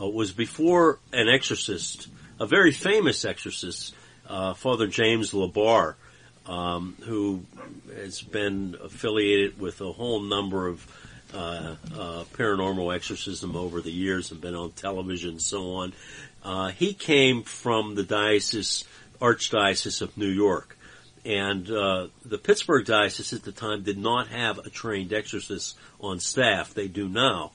uh, was before an exorcist, a very famous exorcist, uh, Father James LeBar, um, who has been affiliated with a whole number of uh, uh, paranormal exorcism over the years and been on television and so on. Uh, he came from the diocese, archdiocese of New York. And uh, the Pittsburgh diocese at the time did not have a trained exorcist on staff. They do now.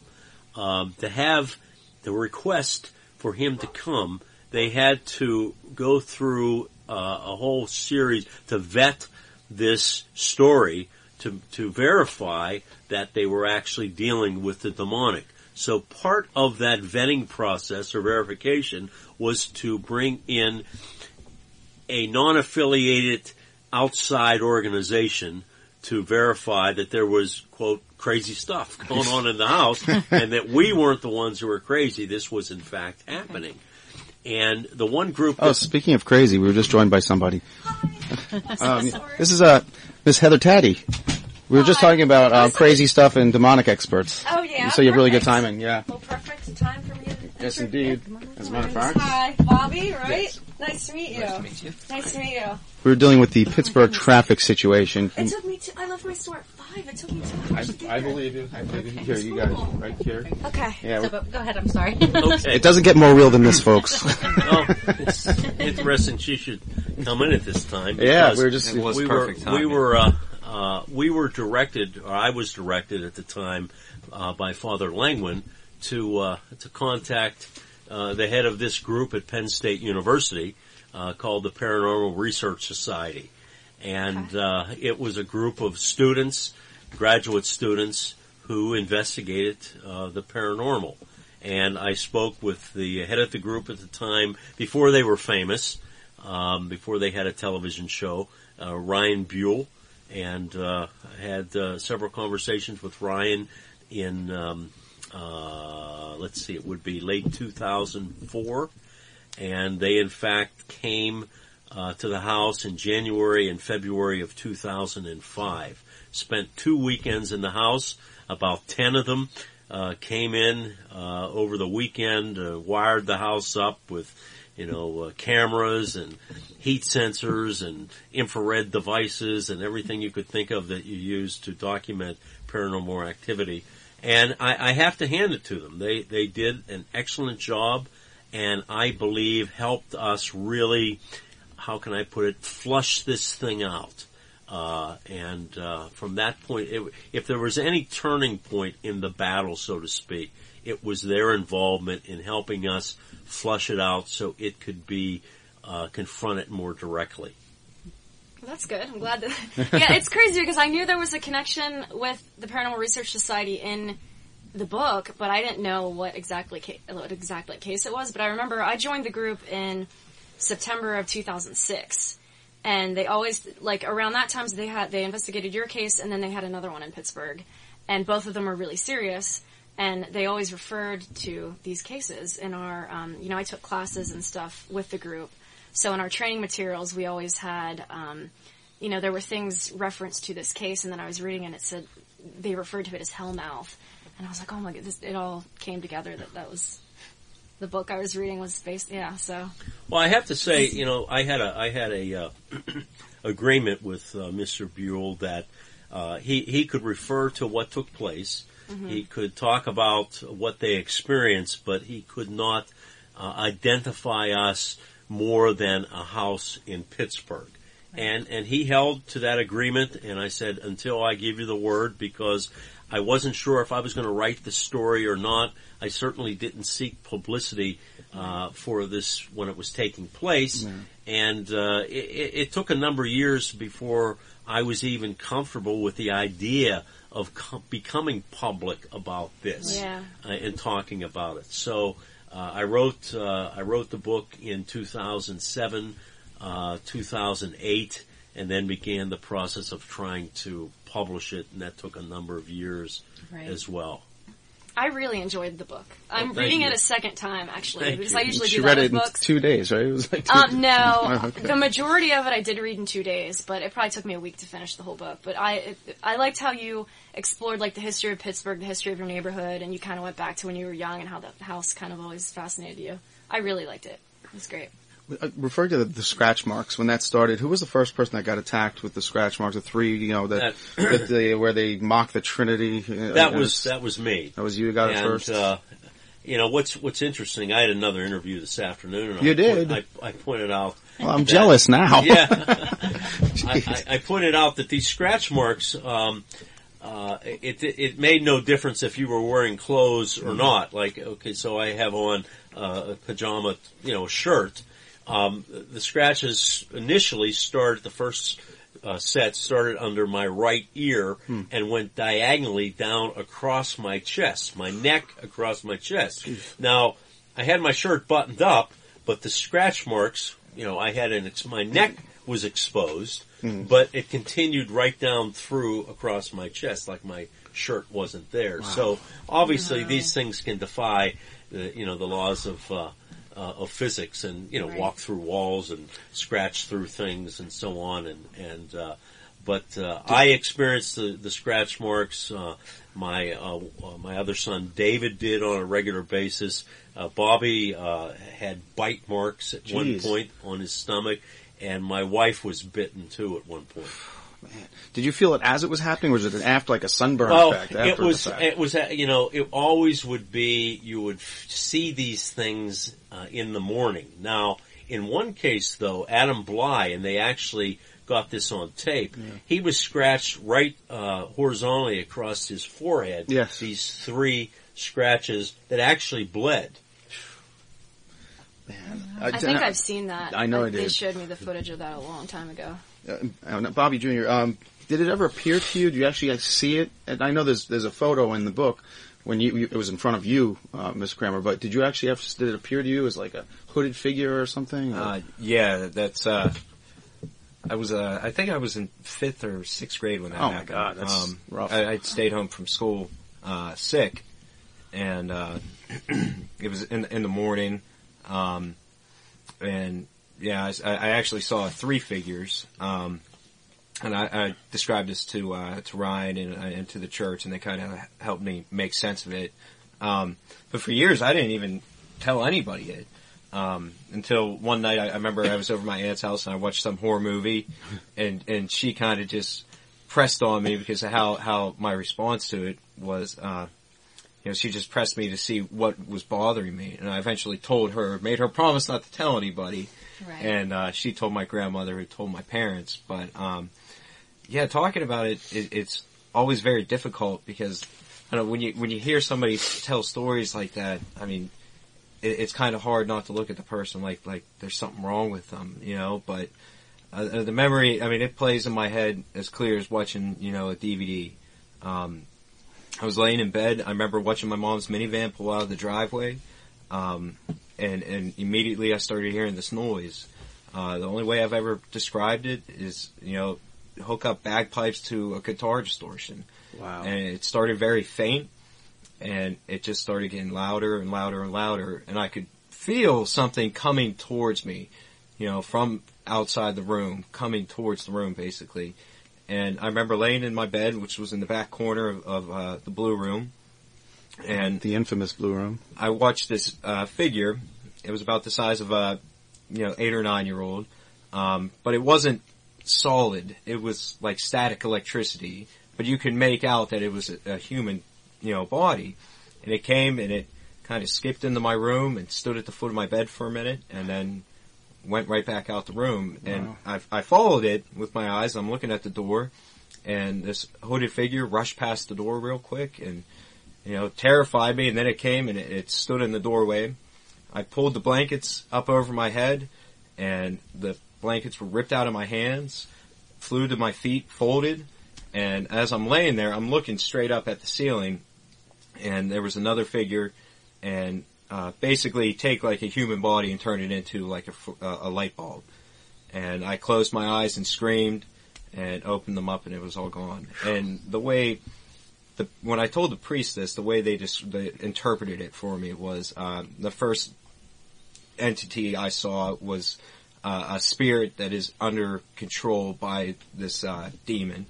Um, to have the request for him to come, they had to go through uh, a whole series to vet this story to to verify that they were actually dealing with the demonic. So part of that vetting process or verification was to bring in a non-affiliated outside organization to verify that there was quote crazy stuff going on in the house and that we weren't the ones who were crazy. This was in fact happening. And the one group Oh, speaking of crazy, we were just joined by somebody. Um, this is uh, Miss Heather Taddy. We were just talking about uh, crazy stuff and demonic experts. Oh, yeah? So you have really good timing, yeah. Well, perfect time for me to. Yes, indeed. As a matter of fact, Hi, Bobby. Right? Yes. Nice to meet you. Nice to meet you. Nice to meet you. we were dealing with the Pittsburgh traffic situation. It took me. Two, I left my store at five. It took me two hours to get I here. believe you. I believe you. Here, you guys, right here. Okay. Yeah, So, but go ahead. I'm sorry. It doesn't get more real than this, folks. oh, it's interesting. She should come in at this time. Yeah, we were just- It was we perfect were, we were uh, uh, we were directed, or I was directed at the time uh, by Father Lengwin to uh, to contact uh, the head of this group at Penn State University uh, called the Paranormal Research Society, and uh, it was a group of students, graduate students, who investigated uh, the paranormal. And I spoke with the head of the group at the time before they were famous, um, before they had a television show, uh, Ryan Buell, and uh, I had uh, several conversations with Ryan in, um, uh, let's see, it would be late 2004, and they in fact came uh, to the house in January and February of 2005. Spent two weekends in the house, about 10 of them uh, came in uh, over the weekend, uh, wired the house up with, you know, cameras and heat sensors and infrared devices and everything you could think of that you use to document paranormal activity. And I, I have to hand it to them. They they did an excellent job, and I believe helped us really, how can I put it, flush this thing out. Uh, and uh, from that point, it, if there was any turning point in the battle, so to speak, it was their involvement in helping us flush it out so it could be uh, confronted more directly. That's good. I'm glad that. yeah, it's crazy because I knew there was a connection with the Paranormal Research Society in the book, but I didn't know what exactly ca- what exactly case it was. But I remember I joined the group in September of 2006, and they always like around that time they had they investigated your case, and then they had another one in Pittsburgh, and both of them were really serious. And they always referred to these cases in our, um, you know, I took classes and stuff with the group. So in our training materials, we always had, um, you know, there were things referenced to this case, and then I was reading and it said they referred to it as Hellmouth, and I was like, oh my god, this, it all came together that that was the book I was reading was based, yeah. So Well, I have to say, you know, I had a I had a uh, agreement with uh, Mr. Buell that uh, he he could refer to what took place. Mhm. He could talk about what they experienced, but he could not uh, identify us more than a house in Pittsburgh. And and he held to that agreement, and I said until I give you the word, because I wasn't sure if I was going to write the story or not. I certainly didn't seek publicity uh, for this when it was taking place, and uh, it, it took a number of years before I was even comfortable with the idea of co- becoming public about this Yeah. uh, and talking about it. So uh, I wrote uh, I wrote the book in 2007, uh, 2008, and then began the process of trying to publish it, and that took a number of years Right. as well. I really enjoyed the book. I'm thank reading you. it a second time actually Thank because you. I usually she do read that it in books. two days, right? It was like two Um, no, Oh, okay. the majority of it I did read in two days, but it probably took me a week to finish the whole book. But I, it, I liked how you explored like the history of Pittsburgh, the history of your neighborhood, and you kind of went back to when you were young and how the house kind of always fascinated you. I really liked it. It was great. Uh, Referring to the, the scratch marks, when that started, who was the first person that got attacked with the scratch marks? The three, you know, that, that they, where they mock the Trinity. uh, That was that was me. That was you who got it first. Uh, you know what's what's interesting? I had another interview this afternoon. And You I did? I, I pointed out. Well, I'm that- jealous now. yeah, I, I, I pointed out that these scratch marks. Um, uh, it it made no difference if you were wearing clothes or not. Like, okay, so I have on uh, a pajama, you know, shirt. Um, the scratches initially started the first uh, set started under my right ear Hmm. and went diagonally down across my chest, my neck across my chest. Now, I had my shirt buttoned up, but the scratch marks, you know, I had an ex- my neck was exposed, Hmm. but it continued right down through across my chest, like my shirt wasn't there. Wow. So obviously, these things can defy the you know the laws of. Uh, uh, of physics and you know Right. walk through walls and scratch through things and so on and and uh, but uh, I experienced the, the scratch marks. Uh, my uh, uh, my other son David did on a regular basis. Uh, Bobby uh, had bite marks at one point on his stomach, and my wife was bitten too at one point. Did you feel it as it was happening, or was it an after, like a sunburn Well, effect? it was the fact? it was uh, you know it always would be you would f- see these things uh, in the morning. Now, in one case though, Adam Blai, and they actually got this on tape. He was scratched right uh, horizontally across his forehead. Yes. these three scratches that actually bled. Man, I think I've seen that. I know I They did. showed me the footage of that a long time ago. Uh, uh, Bobby Jr. Um, did it ever appear to you? Do you actually see it? And I know there's there's a photo in the book when you, you it was in front of you, uh, Miss Cranmer. But did you actually have? Did it appear to you as like a hooded figure or something? or- Uh, yeah, that's. Uh, I was. Uh, I think I was in fifth or sixth grade when that Oh my happened. God, that's um, rough. I, I stayed home from school uh, sick, and uh, it was in in the morning, um, and yeah, I, I actually saw three figures. Um, and I, I described this to uh, to Ryan and, uh, and to the church, and they kind of helped me make sense of it. Um, but for years, I didn't even tell anybody it um, until one night. I, I remember I was over my aunt's house and I watched some horror movie, and and she kind of just pressed on me because of how how my response to it was. Uh, you know, she just pressed me to see what was bothering me, and I eventually told her, made her promise not to tell anybody, Right. and uh, she told my grandmother, who told my parents. But um, yeah, talking about it, it, it's always very difficult because I don't know when you when you hear somebody tell stories like that. I mean, it, it's kind of hard not to look at the person like like there's something wrong with them, you know. But uh, the memory, I mean, it plays in my head as clear as watching, you know, a DVD. Um, I was laying in bed. I remember watching my mom's minivan pull out of the driveway, um, and and immediately I started hearing this noise. Uh, the only way I've ever described it is, you know, hook up bagpipes to a guitar distortion. Wow. And it started very faint, and it just started getting louder and louder and louder, and I could feel something coming towards me, you know, from outside the room, coming towards the room, basically. And I remember laying in my bed, which was in the back corner of, of uh, the blue room, and the infamous blue room. I watched this uh, figure. It was about the size of a, you know, eight or nine year old, um, but it wasn't solid. It was like static electricity, but you could make out that it was a, a human, you know, body. And it came and it kind of skipped into my room and stood at the foot of my bed for a minute, and then went right back out the room. And Wow. I, I followed it with my eyes. I'm looking at the door, and this hooded figure rushed past the door real quick and you know, terrified me. And then it came and it, it stood in the doorway. I pulled the blankets up over my head, and the blankets were ripped out of my hands, flew to my feet, folded. And as I'm laying there, I'm looking straight up at the ceiling, and there was another figure, and uh, basically take like a human body and turn it into like a, uh, a light bulb. And I closed my eyes and screamed, and opened them up, and it was all gone. And the way the when I told the priest this, the way they just they interpreted it for me was um, the first entity I saw was uh, a spirit that is under control by this uh, demon,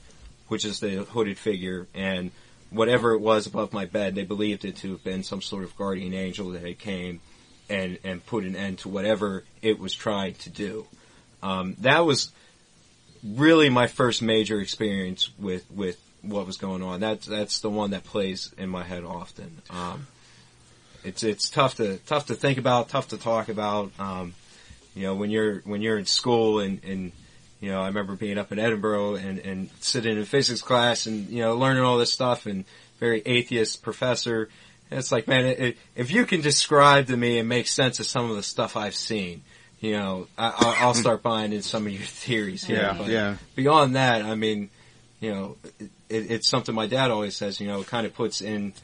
which is the hooded figure, and whatever it was above my bed, they believed it to have been some sort of guardian angel that had came and and put an end to whatever it was trying to do. Um, that was really my first major experience with with what was going on. That's that's the one that plays in my head often. Um, it's it's tough to tough to think about, tough to talk about. Um, you know, when you're when you're in school and and you know, I remember being up in Edinboro and and sitting in physics class and you know learning all this stuff and very atheist professor. And it's like, man, it, if you can describe to me and make sense of some of the stuff I've seen, you know, I, I'll, I'll start buying in some of your theories here. Yeah, But yeah. Beyond that, I mean, you know, it, it's something my dad always says. You know, it kind of puts in.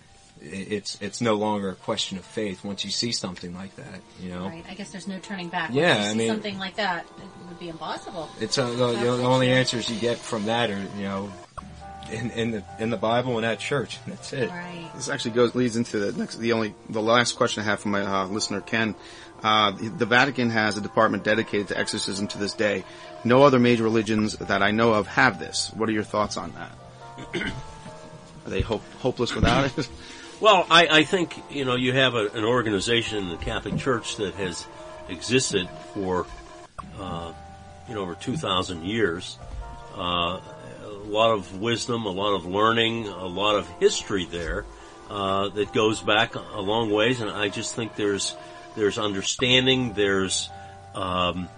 It's it's no longer a question of faith once you see something like that. You know, Right. I guess there's no turning back. Once Yeah, you I mean- something like that, it would be impossible. it's uh, the, the, the only answers you get from that are you know, in in the in the Bible and at church. That's it. Right. This actually goes leads into the next, the only, the last question I have from my uh, listener Ken. Uh, the, the Vatican has a department dedicated to exorcism to this day. No other major religions that I know of have this. What are your thoughts on that? are they hope, hopeless without it? Well, I, I think you know you have a, an organization in the Catholic Church that has existed for uh, you know over two thousand years. Uh, a lot of wisdom, a lot of learning, a lot of history there uh, that goes back a long ways, and I just think there's there's understanding, there's um,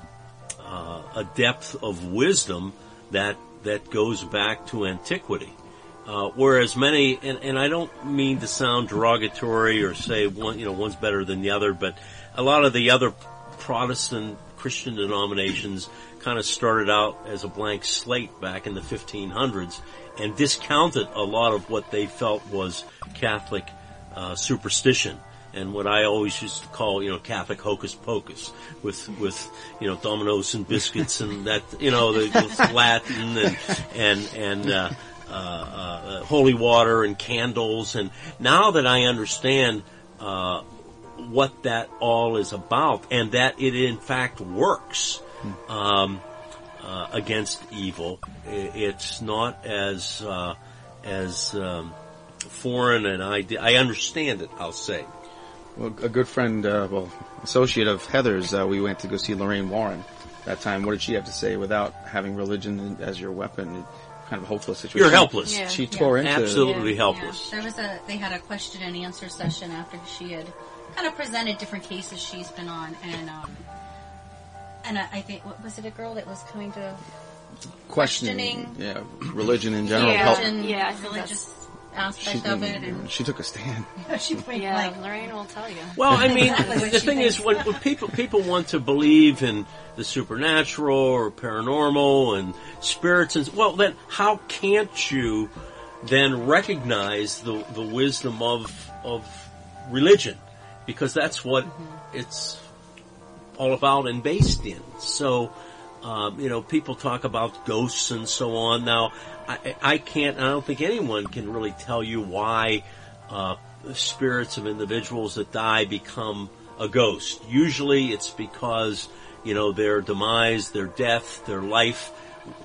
uh, a depth of wisdom that that goes back to antiquity. Uh, whereas many, and, and I don't mean to sound derogatory or say one, you know, one's better than the other, but a lot of the other Protestant Christian denominations kind of started out as a blank slate back in the 1500s and discounted a lot of what they felt was Catholic uh, superstition and what I always used to call, you know, Catholic hocus pocus with, with, you know, dominus vobiscum and that, you know, the, Latin and, and, and, uh, holy water and candles. And now that I understand, uh, what that all is about and that it in fact works, um, uh, against evil. It's not as uh, as um, foreign an idea. I understand it. I'll say. Well, a good friend, uh, well, associate of Heather's, uh, we went to go see Lorraine Warren that time. What did she have to say without having religion as your weapon? Kind of a hopeless situation. You're helpless. Yeah. She Yeah. tore into Absolutely helpless. There was a they had a question and answer session after she had kind of presented different cases she's been on, and um, and I, I think what was it a girl that was kind of questioning, questioning- yeah, religion in general. Yeah. help- religion, Yeah, I think religious she, of it, and she took a stand. she went Yeah, like Lorraine will tell you. Well, I mean, Exactly the she thing is, when, when people people want to believe in the supernatural or paranormal and spirits, and well, then how can't you then recognize the the wisdom of of religion? Because that's what mm-hmm. it's all about and based in. So, um, you know, people talk about ghosts and so on. Now, I, I can't. I don't think anyone can really tell you why uh, spirits of individuals that die become a ghost. Usually, it's because you know their demise, their death, their life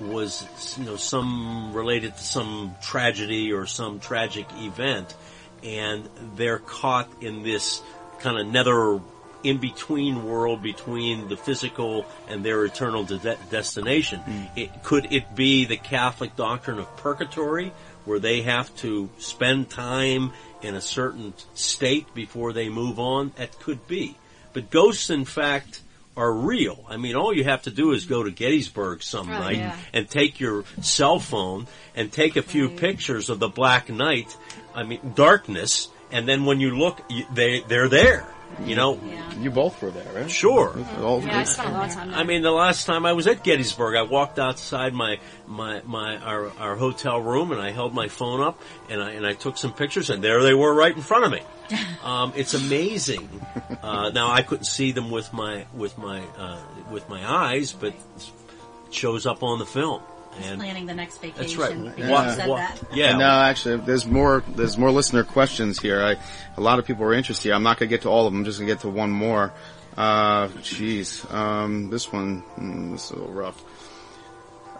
was you know some related to some tragedy or some tragic event, and they're caught in this kind of nether in between world between the physical and their eternal de- destination. Mm. It, could it be the Catholic doctrine of purgatory where they have to spend time in a certain state before they move on? That could be. But ghosts, in fact, are real. I mean, all you have to do is go to Gettysburg some Oh, night yeah. and take your cell phone and take a few pictures of the Black Night. I mean, darkness, and then when you look, you, they they're there. You know, You both were there, right? Sure. All- Yeah, I spent a lot of time there. I mean, the last time I was at Gettysburg, I walked outside my my my our, our hotel room and I held my phone up and I and I took some pictures and there they were right in front of me. Um, it's amazing. Uh, now I couldn't see them with my with my uh, with my eyes, but it shows up on the film. And planning the next vacation. that's right. because What- you said what- that. yeah. No, actually, there's more. There's more listener questions here. I, a lot of people are interested. here. I'm not going to get to all of them. I'm just going to get to one more. Uh, jeez, um, this one, mm, this is a little rough.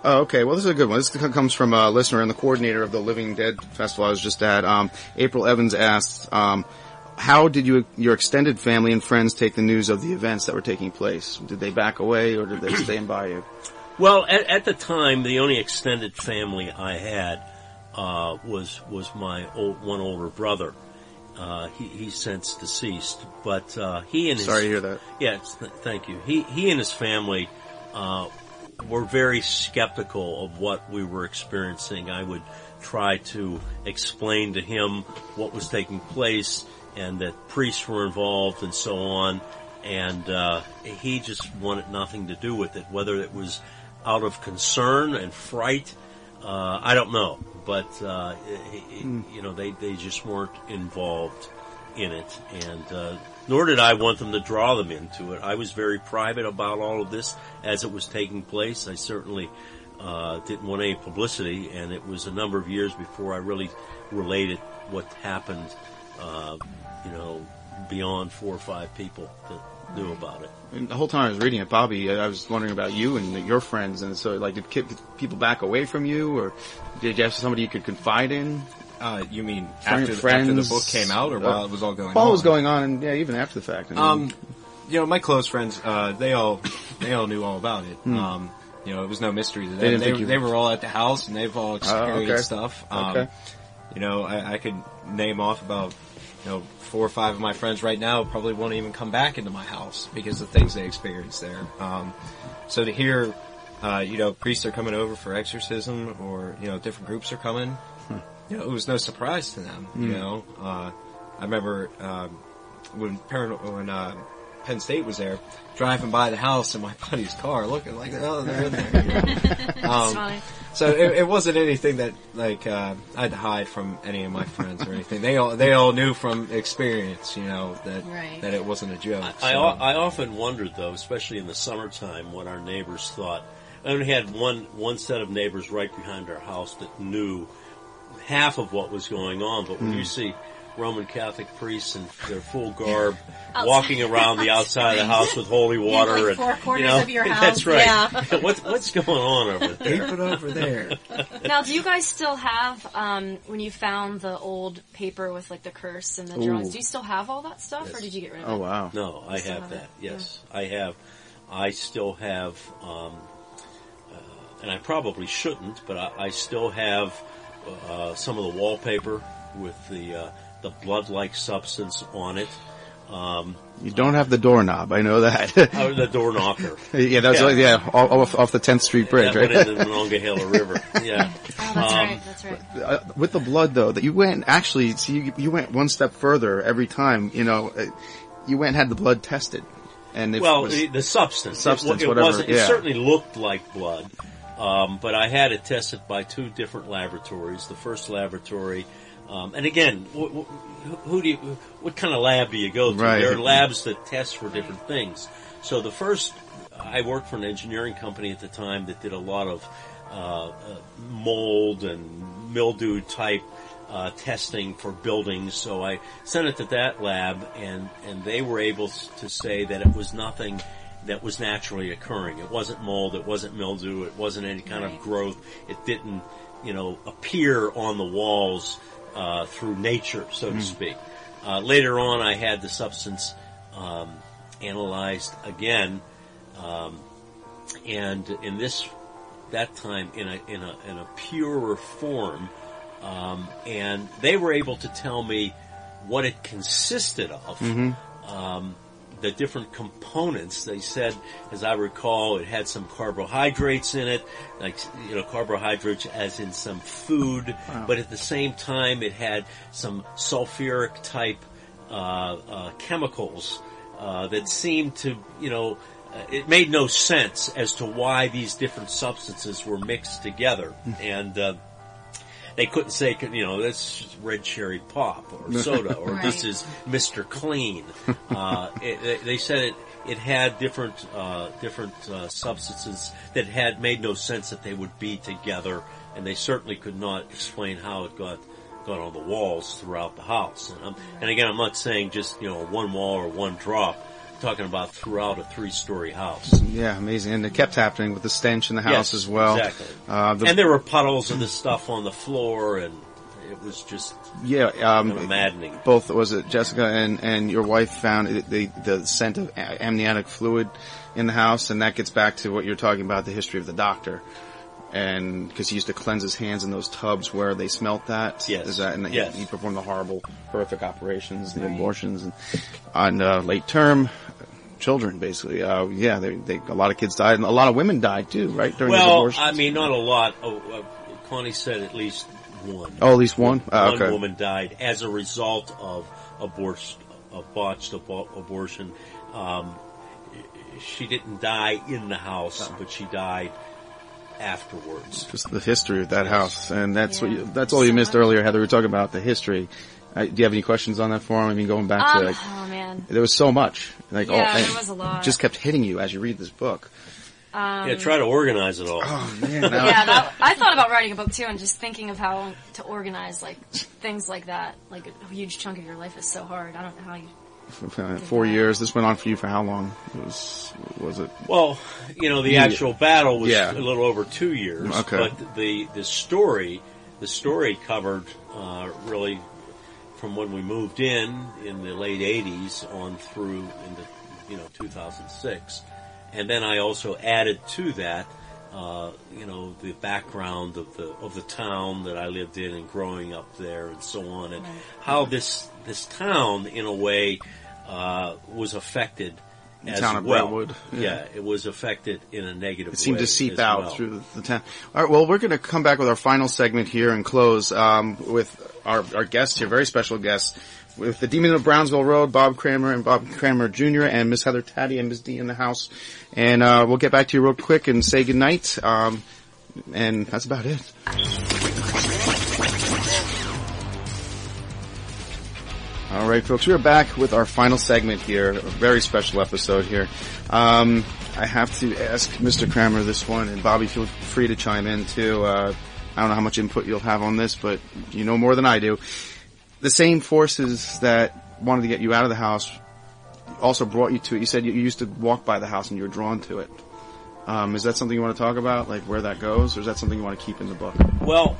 Oh, okay. Well, this is a good one. This comes from a listener and the coordinator of the Living Dead Festival I was just at. Um, April Evans asked, um, how did you, your extended family and friends take the news of the events that were taking place? Did they back away or did they stand by you? Well, at, at the time, the only extended family I had uh, was was my old, one older brother. Uh, he, he's since deceased, but uh, he and his Sorry to hear that. Yes, th- thank you. He he and his family uh, were very skeptical of what we were experiencing. I would try to explain to him what was taking place and that priests were involved and so on. And uh, he just wanted nothing to do with it, whether it was out of concern and fright. Uh, I don't know, but uh, he- he- you know they they just weren't involved in it, and uh, nor did I want them to draw them into it. I was very private about all of this as it was taking place. I certainly uh, didn't want any publicity, and it was a number of years before I really related what happened. Uh, you know, beyond four or five people that knew about it. And the whole time I was reading it, Bobby, I was wondering about you and your friends, and so like, did ki- people back away from you, or did you have somebody you could confide in? Uh, you mean Friend- after, the- after the book came out, or while it was all going While on? it was going on, and yeah, even after the fact. I mean, Um, you know, my close friends, uh, they all, they all knew all about it. Hmm. Um, you know, it was no mystery to them. They They, didn't think you- they were all at the house and they've all experienced okay. stuff. Um, Okay. You know, I, I could name off about, you know, four or five of my friends right now probably won't even come back into my house because of things they experienced there. Um, so to hear, uh, you know, priests are coming over for exorcism or, you know, different groups are coming, you know, it was no surprise to them, you Hmm. know. Uh, I remember, um, when Paran- when, uh, Penn State was there, driving by the house in my buddy's car, looking like, oh, they're in there. Um, funny. So it, it wasn't anything that like uh, I had to hide from any of my friends or anything. They all they all knew from experience, you know, that Right. that it wasn't a joke. I, so. I often wondered, though, especially in the summertime, what our neighbors thought. I only had one one set of neighbors right behind our house that knew half of what was going on. But when Hmm. you see Roman Catholic priests in their full garb, walking around the outside of the house with holy water like and four corners you know, of your That's right. yeah. what's what's going on over there? Keep it over there. Now, do you guys still have um, when you found the old paper with like the curse and the drawings? Ooh. Do you still have all that stuff, or did you get rid of it? Oh wow! No, I have have that. it? Yes, I have. I still have, um, uh, and I probably shouldn't, but I, I still have uh, some of the wallpaper with the uh, the blood-like substance on it. Um, You don't have the doorknob. I know that. oh, the door knocker. yeah, that's Yeah. yeah, yeah off, off, off the 10th Street Bridge, that right? went in the Monongahela River. Yeah. Oh, that's Um, right. That's right. uh, with the blood though, that you went actually, see, you, you went one step further every time. You know, uh, you went and had the blood tested, and it well, was, the, the substance. substance, it, it whatever. wasn't. It certainly looked like blood, um, but I had it tested by two different laboratories. The first laboratory, um, and again, wh- wh- who do you, what kind of lab do you go to? Right. There are labs that test for different things. So the first, I worked for an engineering company at the time that did a lot of uh, uh, mold and mildew type uh, testing for buildings. So I sent it to that lab, and and they were able to say that it was nothing that was naturally occurring. It wasn't mold, it wasn't mildew, it wasn't any kind of growth. It didn't, you know, appear on the walls uh, through nature, so to speak. Uh, later on, I had the substance um, analyzed again, um, and in this that time in a in a in a purer form, um, and they were able to tell me what it consisted of. Mhm. The different components. They said, as I recall, it had some carbohydrates in it, like you know, carbohydrates as in some food, Wow. but at the same time, it had some sulfuric type uh, uh, chemicals uh, that seemed to, you know, uh, it made no sense as to why these different substances were mixed together, and. They couldn't say, you know, this is red cherry pop or soda or this is Mr. Clean. Uh, it, they- they said it, it had different, uh, different, uh, substances that had made no sense that they would be together and they certainly could not explain how it got, got on the walls throughout the house. And, um, and again, I'm not saying just, you know, one wall or one drop. I'm talking about throughout a three-story house. yeah, amazing, and it kept happening with the stench in the house Yes, as well. Exactly. Uh, the- and there were puddles of this stuff on the floor, and it was just Yeah, um, Kinda maddening. Both was it Jessica and and your wife found it- the the scent of amniotic fluid in the house, and that gets back to what you're talking about the history of the doctor, and because he used to cleanse his hands in those tubs where they smelt that. Yes. is that and he- Yes. he, performed the horrible, horrific operations, the abortions, and on uh, late term. Children, basically, uh, yeah, they, they, a lot of kids died, and a lot of women died too, right? During these well, abortions. I mean, not a lot. Oh, uh, Connie said at least one. Oh, at least one? Ah, one okay. woman died as a result of abortion, a botched abo- abortion. Um, she didn't die in the house, Oh. but she died afterwards. just the history of that house, and that's what you, that's all you missed earlier, Heather. We were talking about the history. Uh, do you have any questions on that forum? I mean, going back Um, to like, oh man. there was so much, like Yeah, all, there was a lot. Just kept hitting you as you read this book. Um, yeah, try to organize it all. Oh man, yeah, that, I thought about writing a book too, and just thinking of how to organize like things like that. Like a huge chunk of your life is so hard. I don't know how you. Uh, Four years. This went on for you for how long? It was was it? Well, you know, the actual battle was Yeah. a little over two years, Okay. but the the story the story covered uh, really from when we moved in in the late '80s on through into you know 2006, and then I also added to that. Uh, you know the background of the of the town that I lived in and growing up there and so on, and how this this town in a way uh, was affected The as town of well. Brentwood, yeah. Yeah. it was affected in a negative. Way. It seemed way to seep out well. through the, the town. All right. Well, we're going to come back with our final segment here and close um, with our our guests here, very special guests. With the Demon of Brownsville Road, Bob Cranmer and Bob Cranmer Jr. and Miss Heather Taddy and Mizzdee in the house. And, uh, we'll get back to you real quick and say goodnight. Um, and that's about it. All right, folks, we're back with our final segment here, a very special episode here. Um, I have to ask Mr. Cranmer this one, and Bobby, feel free to chime in too. Uh, I don't know how much input you'll have on this, but you know more than I do. the same forces that wanted to get you out of the house also brought you to it. You said you used to walk by the house and you were drawn to it. Um, is that something you want to talk about, like where that goes, or is that something you want to keep in the book? Well,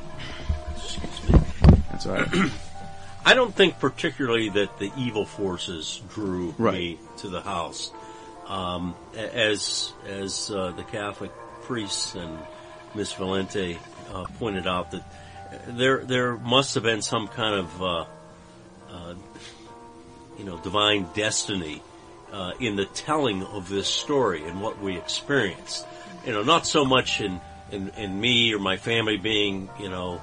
That's all right. I don't think particularly that the evil forces drew Right. me to the house. Um, as as uh, the Catholic priests and Miss Valente uh, pointed out, that there there must have been some kind of uh, uh, you know divine destiny uh, in the telling of this story and what we experienced. You know, not so much in, in in me or my family being you know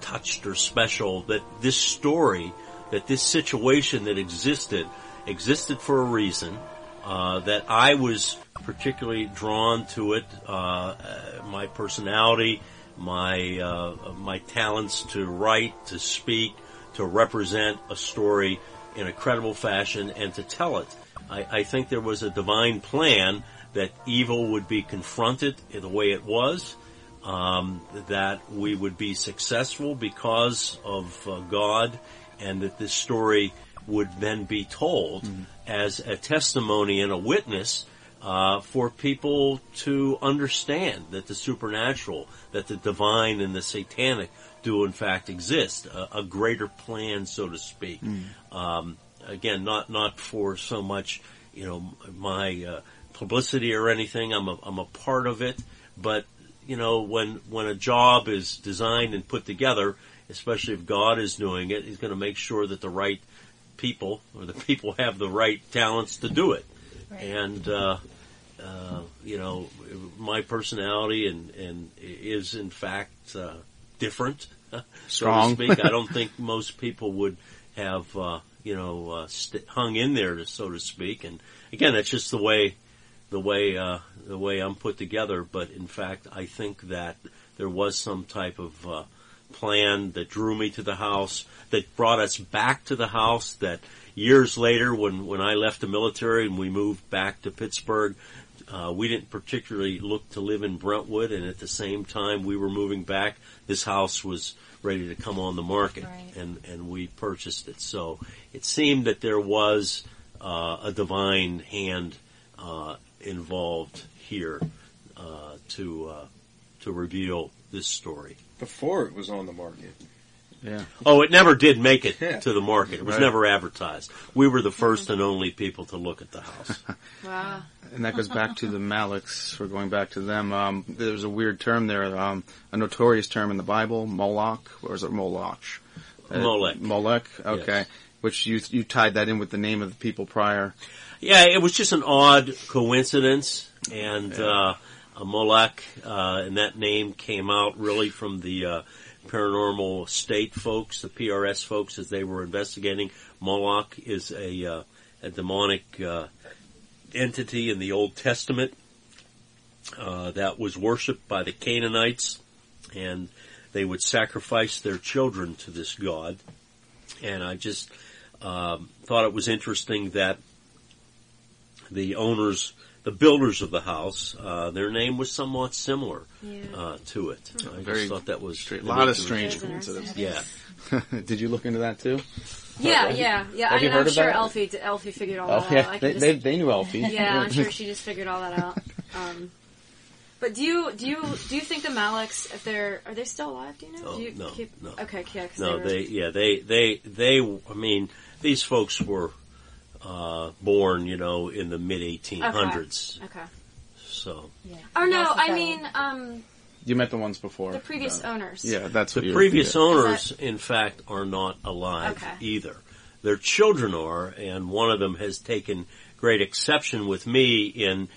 touched or special that this story, that this situation that existed, existed for a reason, uh, that I was particularly drawn to it, uh, my personality, my, uh, my talents to write, to speak, to represent a story in a credible fashion and to tell it. I, I think there was a divine plan that evil would be confronted in the way it was, um, that we would be successful because of uh, God, and that this story would then be told as a testimony and a witness uh, for people to understand that the supernatural, that the divine and the satanic do in fact exist, a, a greater plan, so to speak. Um, again, not not for so much, you know, my uh, publicity or anything. I'm a I'm a part of it, but you know, when when a job is designed and put together, especially if God is doing it, He's going to make sure that the right people or the people have the right talents to do it. And uh, uh, you know, my personality and and is in fact uh, different, so Strong. to speak. I don't think most people would have uh, you know uh, st- hung in there, to, so to speak. And again, that's just the way the way uh, the way I'm put together. But in fact, I think that there was some type of uh, plan that drew me to the house, that brought us back to the house. That years later, when when I left the military and we moved back to Pittsburgh. Uh, we didn't particularly look to live in Brentwood, and at the same time we were moving back, this house was ready to come on the market, and and we purchased it. So it seemed that there was uh, a divine hand uh, involved here uh, to uh, to reveal this story. Before it was on the market. Yeah. Oh, it never did make it Yeah. to the market. It was Right. never advertised. We were the first and only people to look at the house. Wow. And that goes back to the Maleks. We're going back to them. Um, there's a weird term there, um, a notorious term in the Bible, Moloch, or is it Moloch? Uh, Molech. Molech. Okay. Yes. Which you you tied that in with the name of the people prior. Yeah, it was just an odd coincidence, and uh, a Molech, uh, and that name came out really from the uh, paranormal state folks, the PRS folks, as they were investigating. Moloch is a uh, a demonic uh, entity in the Old Testament uh, that was worshipped by the Canaanites, and they would sacrifice their children to this god. And I just um, thought it was interesting that the owners, the builders of the house, uh, their name was somewhat similar Yeah. uh, to it. I Very just thought that was A lot of unique. strange coincidences. Yeah. Did you look into that too? Yeah, yeah, yeah. Have I mean, I'm sure that? Elfie, Elfie figured all Oh that yeah, out. They, can they they knew Elfie. yeah, I'm sure she just figured all that out. Um, but do you do you do you think the Maleks, if they're are they still alive? Do you know? Oh, do you no, keep, no. Okay, yeah. 'cause No, were- they, yeah, they, they, they, I mean, these folks were, uh, born, you know, in the mid 1800s. Okay. So, Oh no, I that mean, um, You met the ones before. the previous Uh, owners. Yeah, that's what the you previous yeah. owners, in fact, are not alive Okay. either. Their children are, and one of them has taken great exception with me in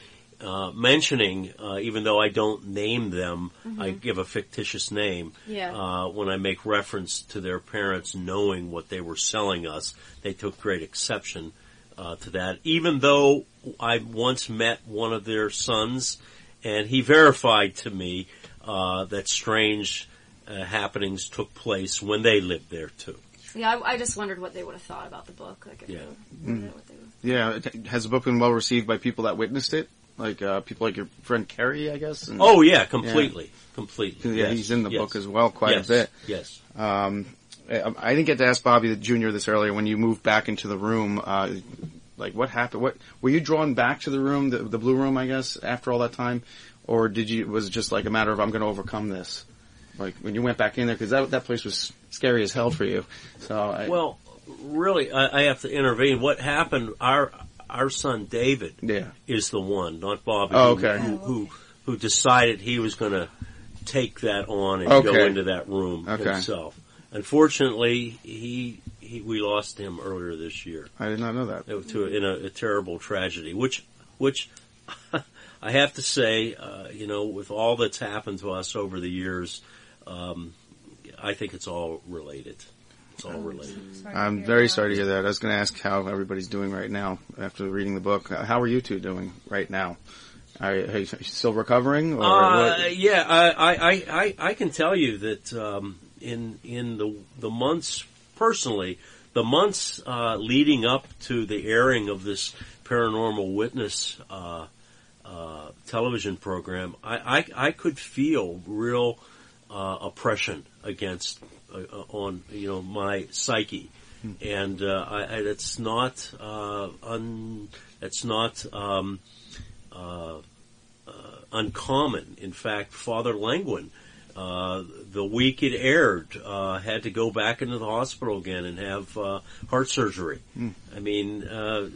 uh, mentioning, uh, even though I don't name them, I give a fictitious name. Yeah. Uh, when I make reference to their parents knowing what they were selling us, they took great exception uh, to that. Even though I once met one of their sons, and he verified to me uh, that strange uh, happenings took place when they lived there too. Yeah, I, I just wondered what they would have thought about the book. Like, Yeah. they, Mm. what they Yeah, has the book been well received by people that witnessed it? Like uh, people like your friend Kerry, I guess. and- Oh yeah, completely, completely. Yeah, Yes, he's in the yes. book as well, quite Yes, a bit. Yes. Um, I I didn't get to ask Bobby the Junior this earlier. When you moved back into the room, uh, like what happened? What were you drawn back to the room, the, the blue room, I guess, after all that time, or did you? Was it just like a matter of I'm going to overcome this? Like when you went back in there, because that that place was scary as hell for you. So I, Well, really, I, I have to intervene. What happened? Our our son David Yeah. is the one, not Bobby. Oh, who- okay. Who who, who decided he was going to take that on and go into that room Okay. himself. Unfortunately, he, he we lost him earlier this year. I did not know that. To in a, a terrible tragedy, which which I have to say, uh, you know, with all that's happened to us over the years, um, I think it's all related. It's all related. I'm very sorry to hear that. I was going to ask how everybody's doing right now after reading the book. Uh, How are you two doing right now? Are, are you still recovering? Or Uh, yeah, I, I, I, I can tell you that um, in in the the months personally, the months uh, leading up to the airing of this paranormal witness uh, uh, television program, I, I, I could feel real uh, oppression against uh, on you know my psyche, and uh, I, I, it's not uh, un, it's not. Um, uh, uh, uncommon. In fact, Father Lengwin, uh, the week it aired, uh, had to go back into the hospital again and have uh, heart surgery. Hmm. I mean, uh,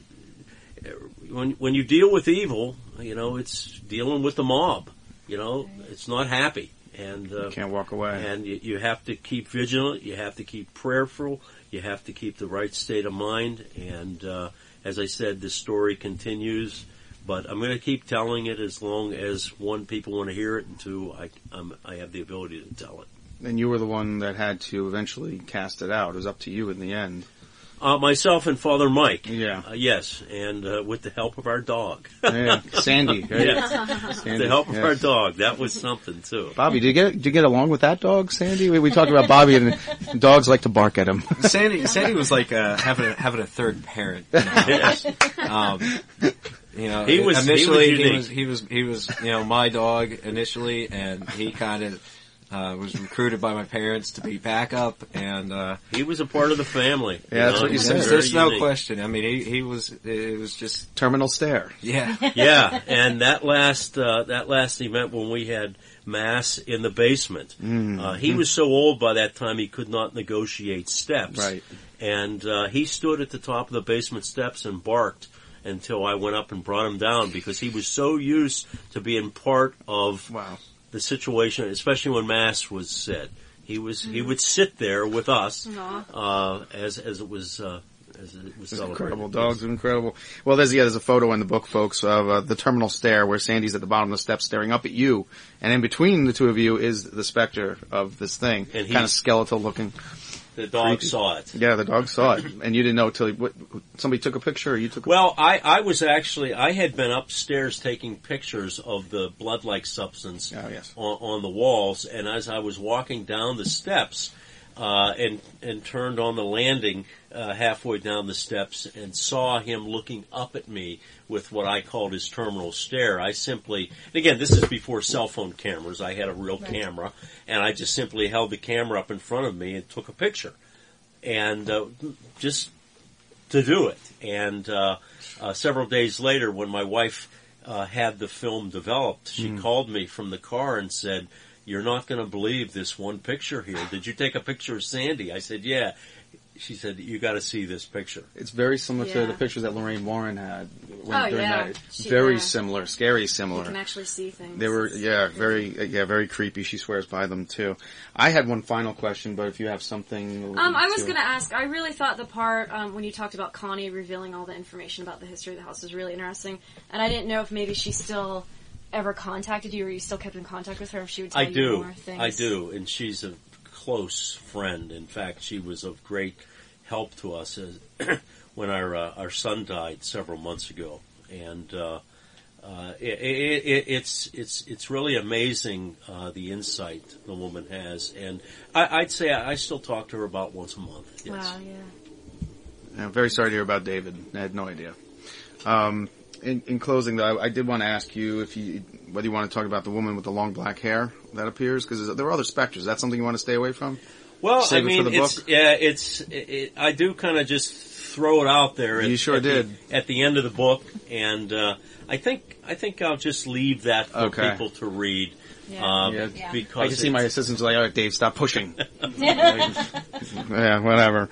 when when you deal with evil, you know, it's dealing with the mob. You know, it's not happy, and uh, Can't walk away. and you, you have to keep vigilant. You have to keep prayerful. You have to keep the right state of mind. And uh, as I said, this story continues. But I'm going to keep telling it as long as one people want to hear it, and two I um, I have the ability to tell it. And you were the one that had to eventually cast it out. It was up to you in the end. Uh, myself and Father Mike. Yeah. Uh, yes, and uh, with the help of our dog. Yeah, Sandy, right? yes. With Sandy, the help of yes. our dog. That was something too. Bobby, did you get did you get along with that dog, Sandy? We, we talked about Bobby and dogs like to bark at him. Sandy, Sandy was like uh, having a, having a third parent. In the house. um, you know, He was- he was initially he was, he was he was you know my dog initially, and he kind of uh, was recruited by my parents to be backup, and uh, He was a part of the family. Yeah, that's know, what you he was said. there's, very no unique. question. I mean, he he was it was just Terminal stare. yeah. yeah, and that last uh, that last event when we had mass in the basement, Mm. uh, he was so old by that time he could not negotiate steps. Right. and uh, he stood at the top of the basement steps and barked until I went up and brought him down because he was so used to being part of Wow. the situation, especially when mass was said. He was he would sit there with us uh, as as it was uh, as it was incredible. Dogs are incredible. Well, there's yeah, there's a photo in the book, folks, of uh, the terminal stair where Sandy's at the bottom of the steps staring up at you, and in between the two of you is the specter of this thing, kind of skeletal looking. The dog Creepy. saw it. Yeah, the dog saw it, and you didn't know till what, somebody took a picture, or you took. a Well, I, I was actually I had been upstairs taking pictures of the blood-like substance Oh, yes. on, on the walls, and as I was walking down the steps, uh, and and turned on the landing uh, halfway down the steps and saw him looking up at me with what I called his terminal stare. I simply, and again, this is before cell phone cameras. I had a real camera, and I just simply held the camera up in front of me and took a picture, and uh, just to do it. And uh, uh, several days later, when my wife uh, had the film developed, she Hmm. called me from the car and said, "You're not going to believe this one picture here. Did you take a picture of Sandy?" I said, "Yeah." She said, "You got to see this picture." It's very similar to Yeah. the pictures that Lorraine Warren had. When, Oh, during yeah. that. She- very yeah. similar, scary similar. You similar. can actually see things. They were, yeah, very, uh, yeah, very creepy. She swears by them too. I had one final question, but if you have something, Um, I was going to ask. I really thought the part um, when you talked about Connie revealing all the information about the history of the house was really interesting, and I didn't know if maybe she still ever contacted you, or you still kept in contact with her, if she would tell I you do. more things. I do, and she's a close friend. In fact, she was of great help to us as, when our uh, our son died several months ago, and uh, uh, it, it, it, it's it's it's really amazing uh, the insight the woman has, and I, I'd say I, I still talk to her about once a month. Yes. Wow. Yeah. I'm very sorry to hear about David. I had no idea. Um, in, in closing, though, I, I did want to ask you if you whether you want to talk about the woman with the long black hair that appears because there are other specters. Is that something you want to stay away from? Well, Save I it for mean, the it's book? yeah, it's it, it, I do kind of just throw it out there. You at, sure at the- did. at the end of the book, and uh, I think I think I'll just leave that for Okay. people to read. Yeah. Um, Yeah. because I can see my assistants like, all right, Dave, stop pushing. yeah, whatever.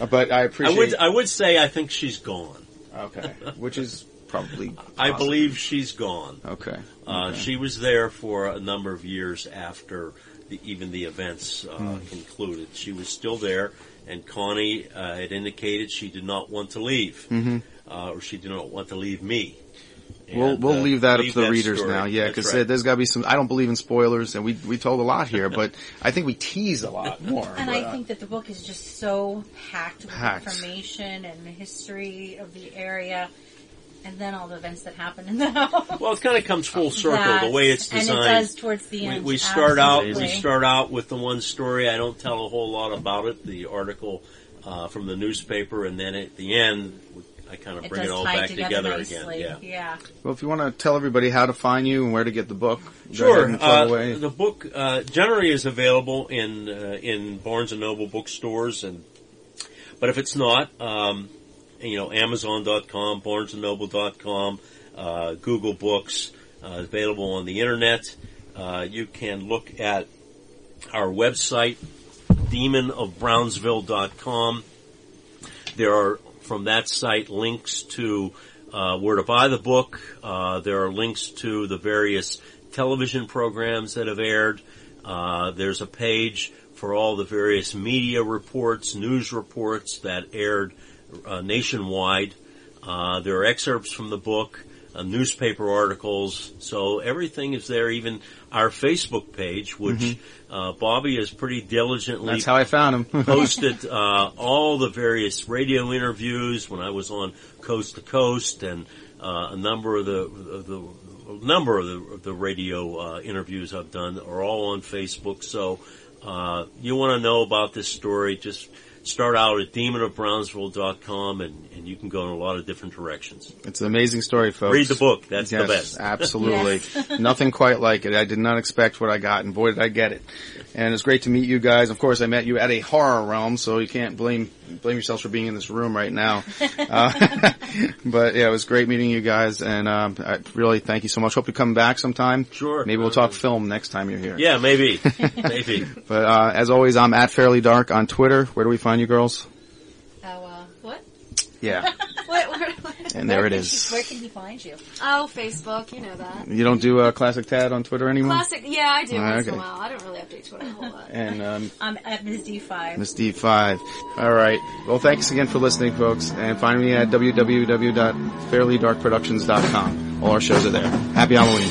Uh, But I I appreciate. would I would say I think she's gone. Okay, which is probably. I possible. believe she's gone. Okay. Uh, Okay. She was there for a number of years after the, even the events uh, Hmm. concluded. She was still there, and Connie uh, had indicated she did not want to leave, Mhm. uh, or she did not want to leave me. We'll we'll uh, leave that leave up to the readers story. now, yeah, because right. there's got to be some. I don't believe in spoilers, and we we told a lot here, but I think we tease a lot more. And but, I uh, think that the book is just so packed with Packed. information and the history of the area, and then all the events that happen in the house. Well, it kind of comes full circle the way it's designed. and it designed. does towards the end, we start out. We start out with the one story. I don't tell a whole lot about it. The article uh, from the newspaper, and then at the end, I kind of It bring it does all back together together again. Yeah. yeah. Well, if you want to tell everybody how to find you and where to get the book, go Sure. ahead and Uh, away. the book uh, generally is available in uh, in Barnes and Noble bookstores, and but if it's not, um, you know, Amazon.com, BarnesandNoble.com, uh, Google Books, uh, available on the internet. Uh, you can look at our website, demonofbrownsville.com. There are from that site links to uh, where to buy the book. Uh, there are links to the various television programs that have aired. Uh, there's a page for all the various media reports, news reports that aired uh, nationwide. Uh, there are excerpts from the book, uh, newspaper articles, so everything is there. Even our Facebook page, which Mhm. uh, Bobby has pretty diligently That's how I found him. posted uh, all the various radio interviews when I was on Coast to Coast, and uh, a number of the, of the a number of the, the radio uh, interviews I've done are all on Facebook. So uh, you want to know about this story, just start out at demonofbrownsville.com and, and you can go in a lot of different directions. It's an amazing story, folks. Read the book. That's the best. Absolutely. Yes. Nothing quite like it. I did not expect what I got, and boy did I get it. And it's great to meet you guys. Of course, I met you at a horror realm, so you can't blame blame yourselves for being in this room right now. Uh, but yeah, it was great meeting you guys, and um, I really thank you so much. Hope you come back sometime. Sure. Maybe we'll talk film next time you're here. Yeah, maybe. maybe. But uh, as always, I'm at Fairly Dark on Twitter. Where do we find you girls? Oh, uh, what? Yeah. what, what, what? And there Where it can is. she- where can he find you? Oh, Facebook, you know that. You don't do uh, Classic Tad on Twitter anymore? Classic, yeah, I do Ah, once in okay. a while. I don't really update Twitter a whole lot. And um, I'm at Ms. D5. Ms D5. All right. Well, thanks again for listening, folks. And find me at www.fairlydarkproductions.com. All our shows are there. Happy Halloween.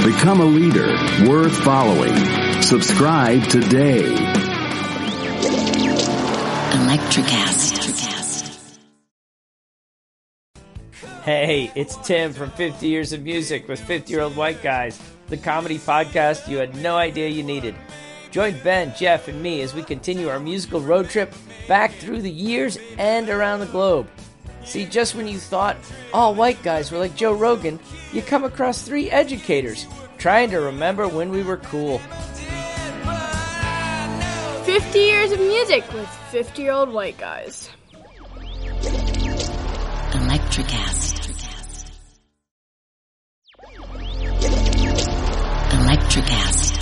Become a leader worth following. Subscribe today. Electricast. Hey, it's Tim from 50 Years of Music with 50 Year Old White Guys, the comedy podcast you had no idea you needed. Join Ben, Jeff, and me as we continue our musical road trip back through the years and around the globe. See, just when you thought all white guys were like Joe Rogan, you come across three educators trying to remember when we were cool. 50 years of music with 50 year old white guys. Electricast. Electricast.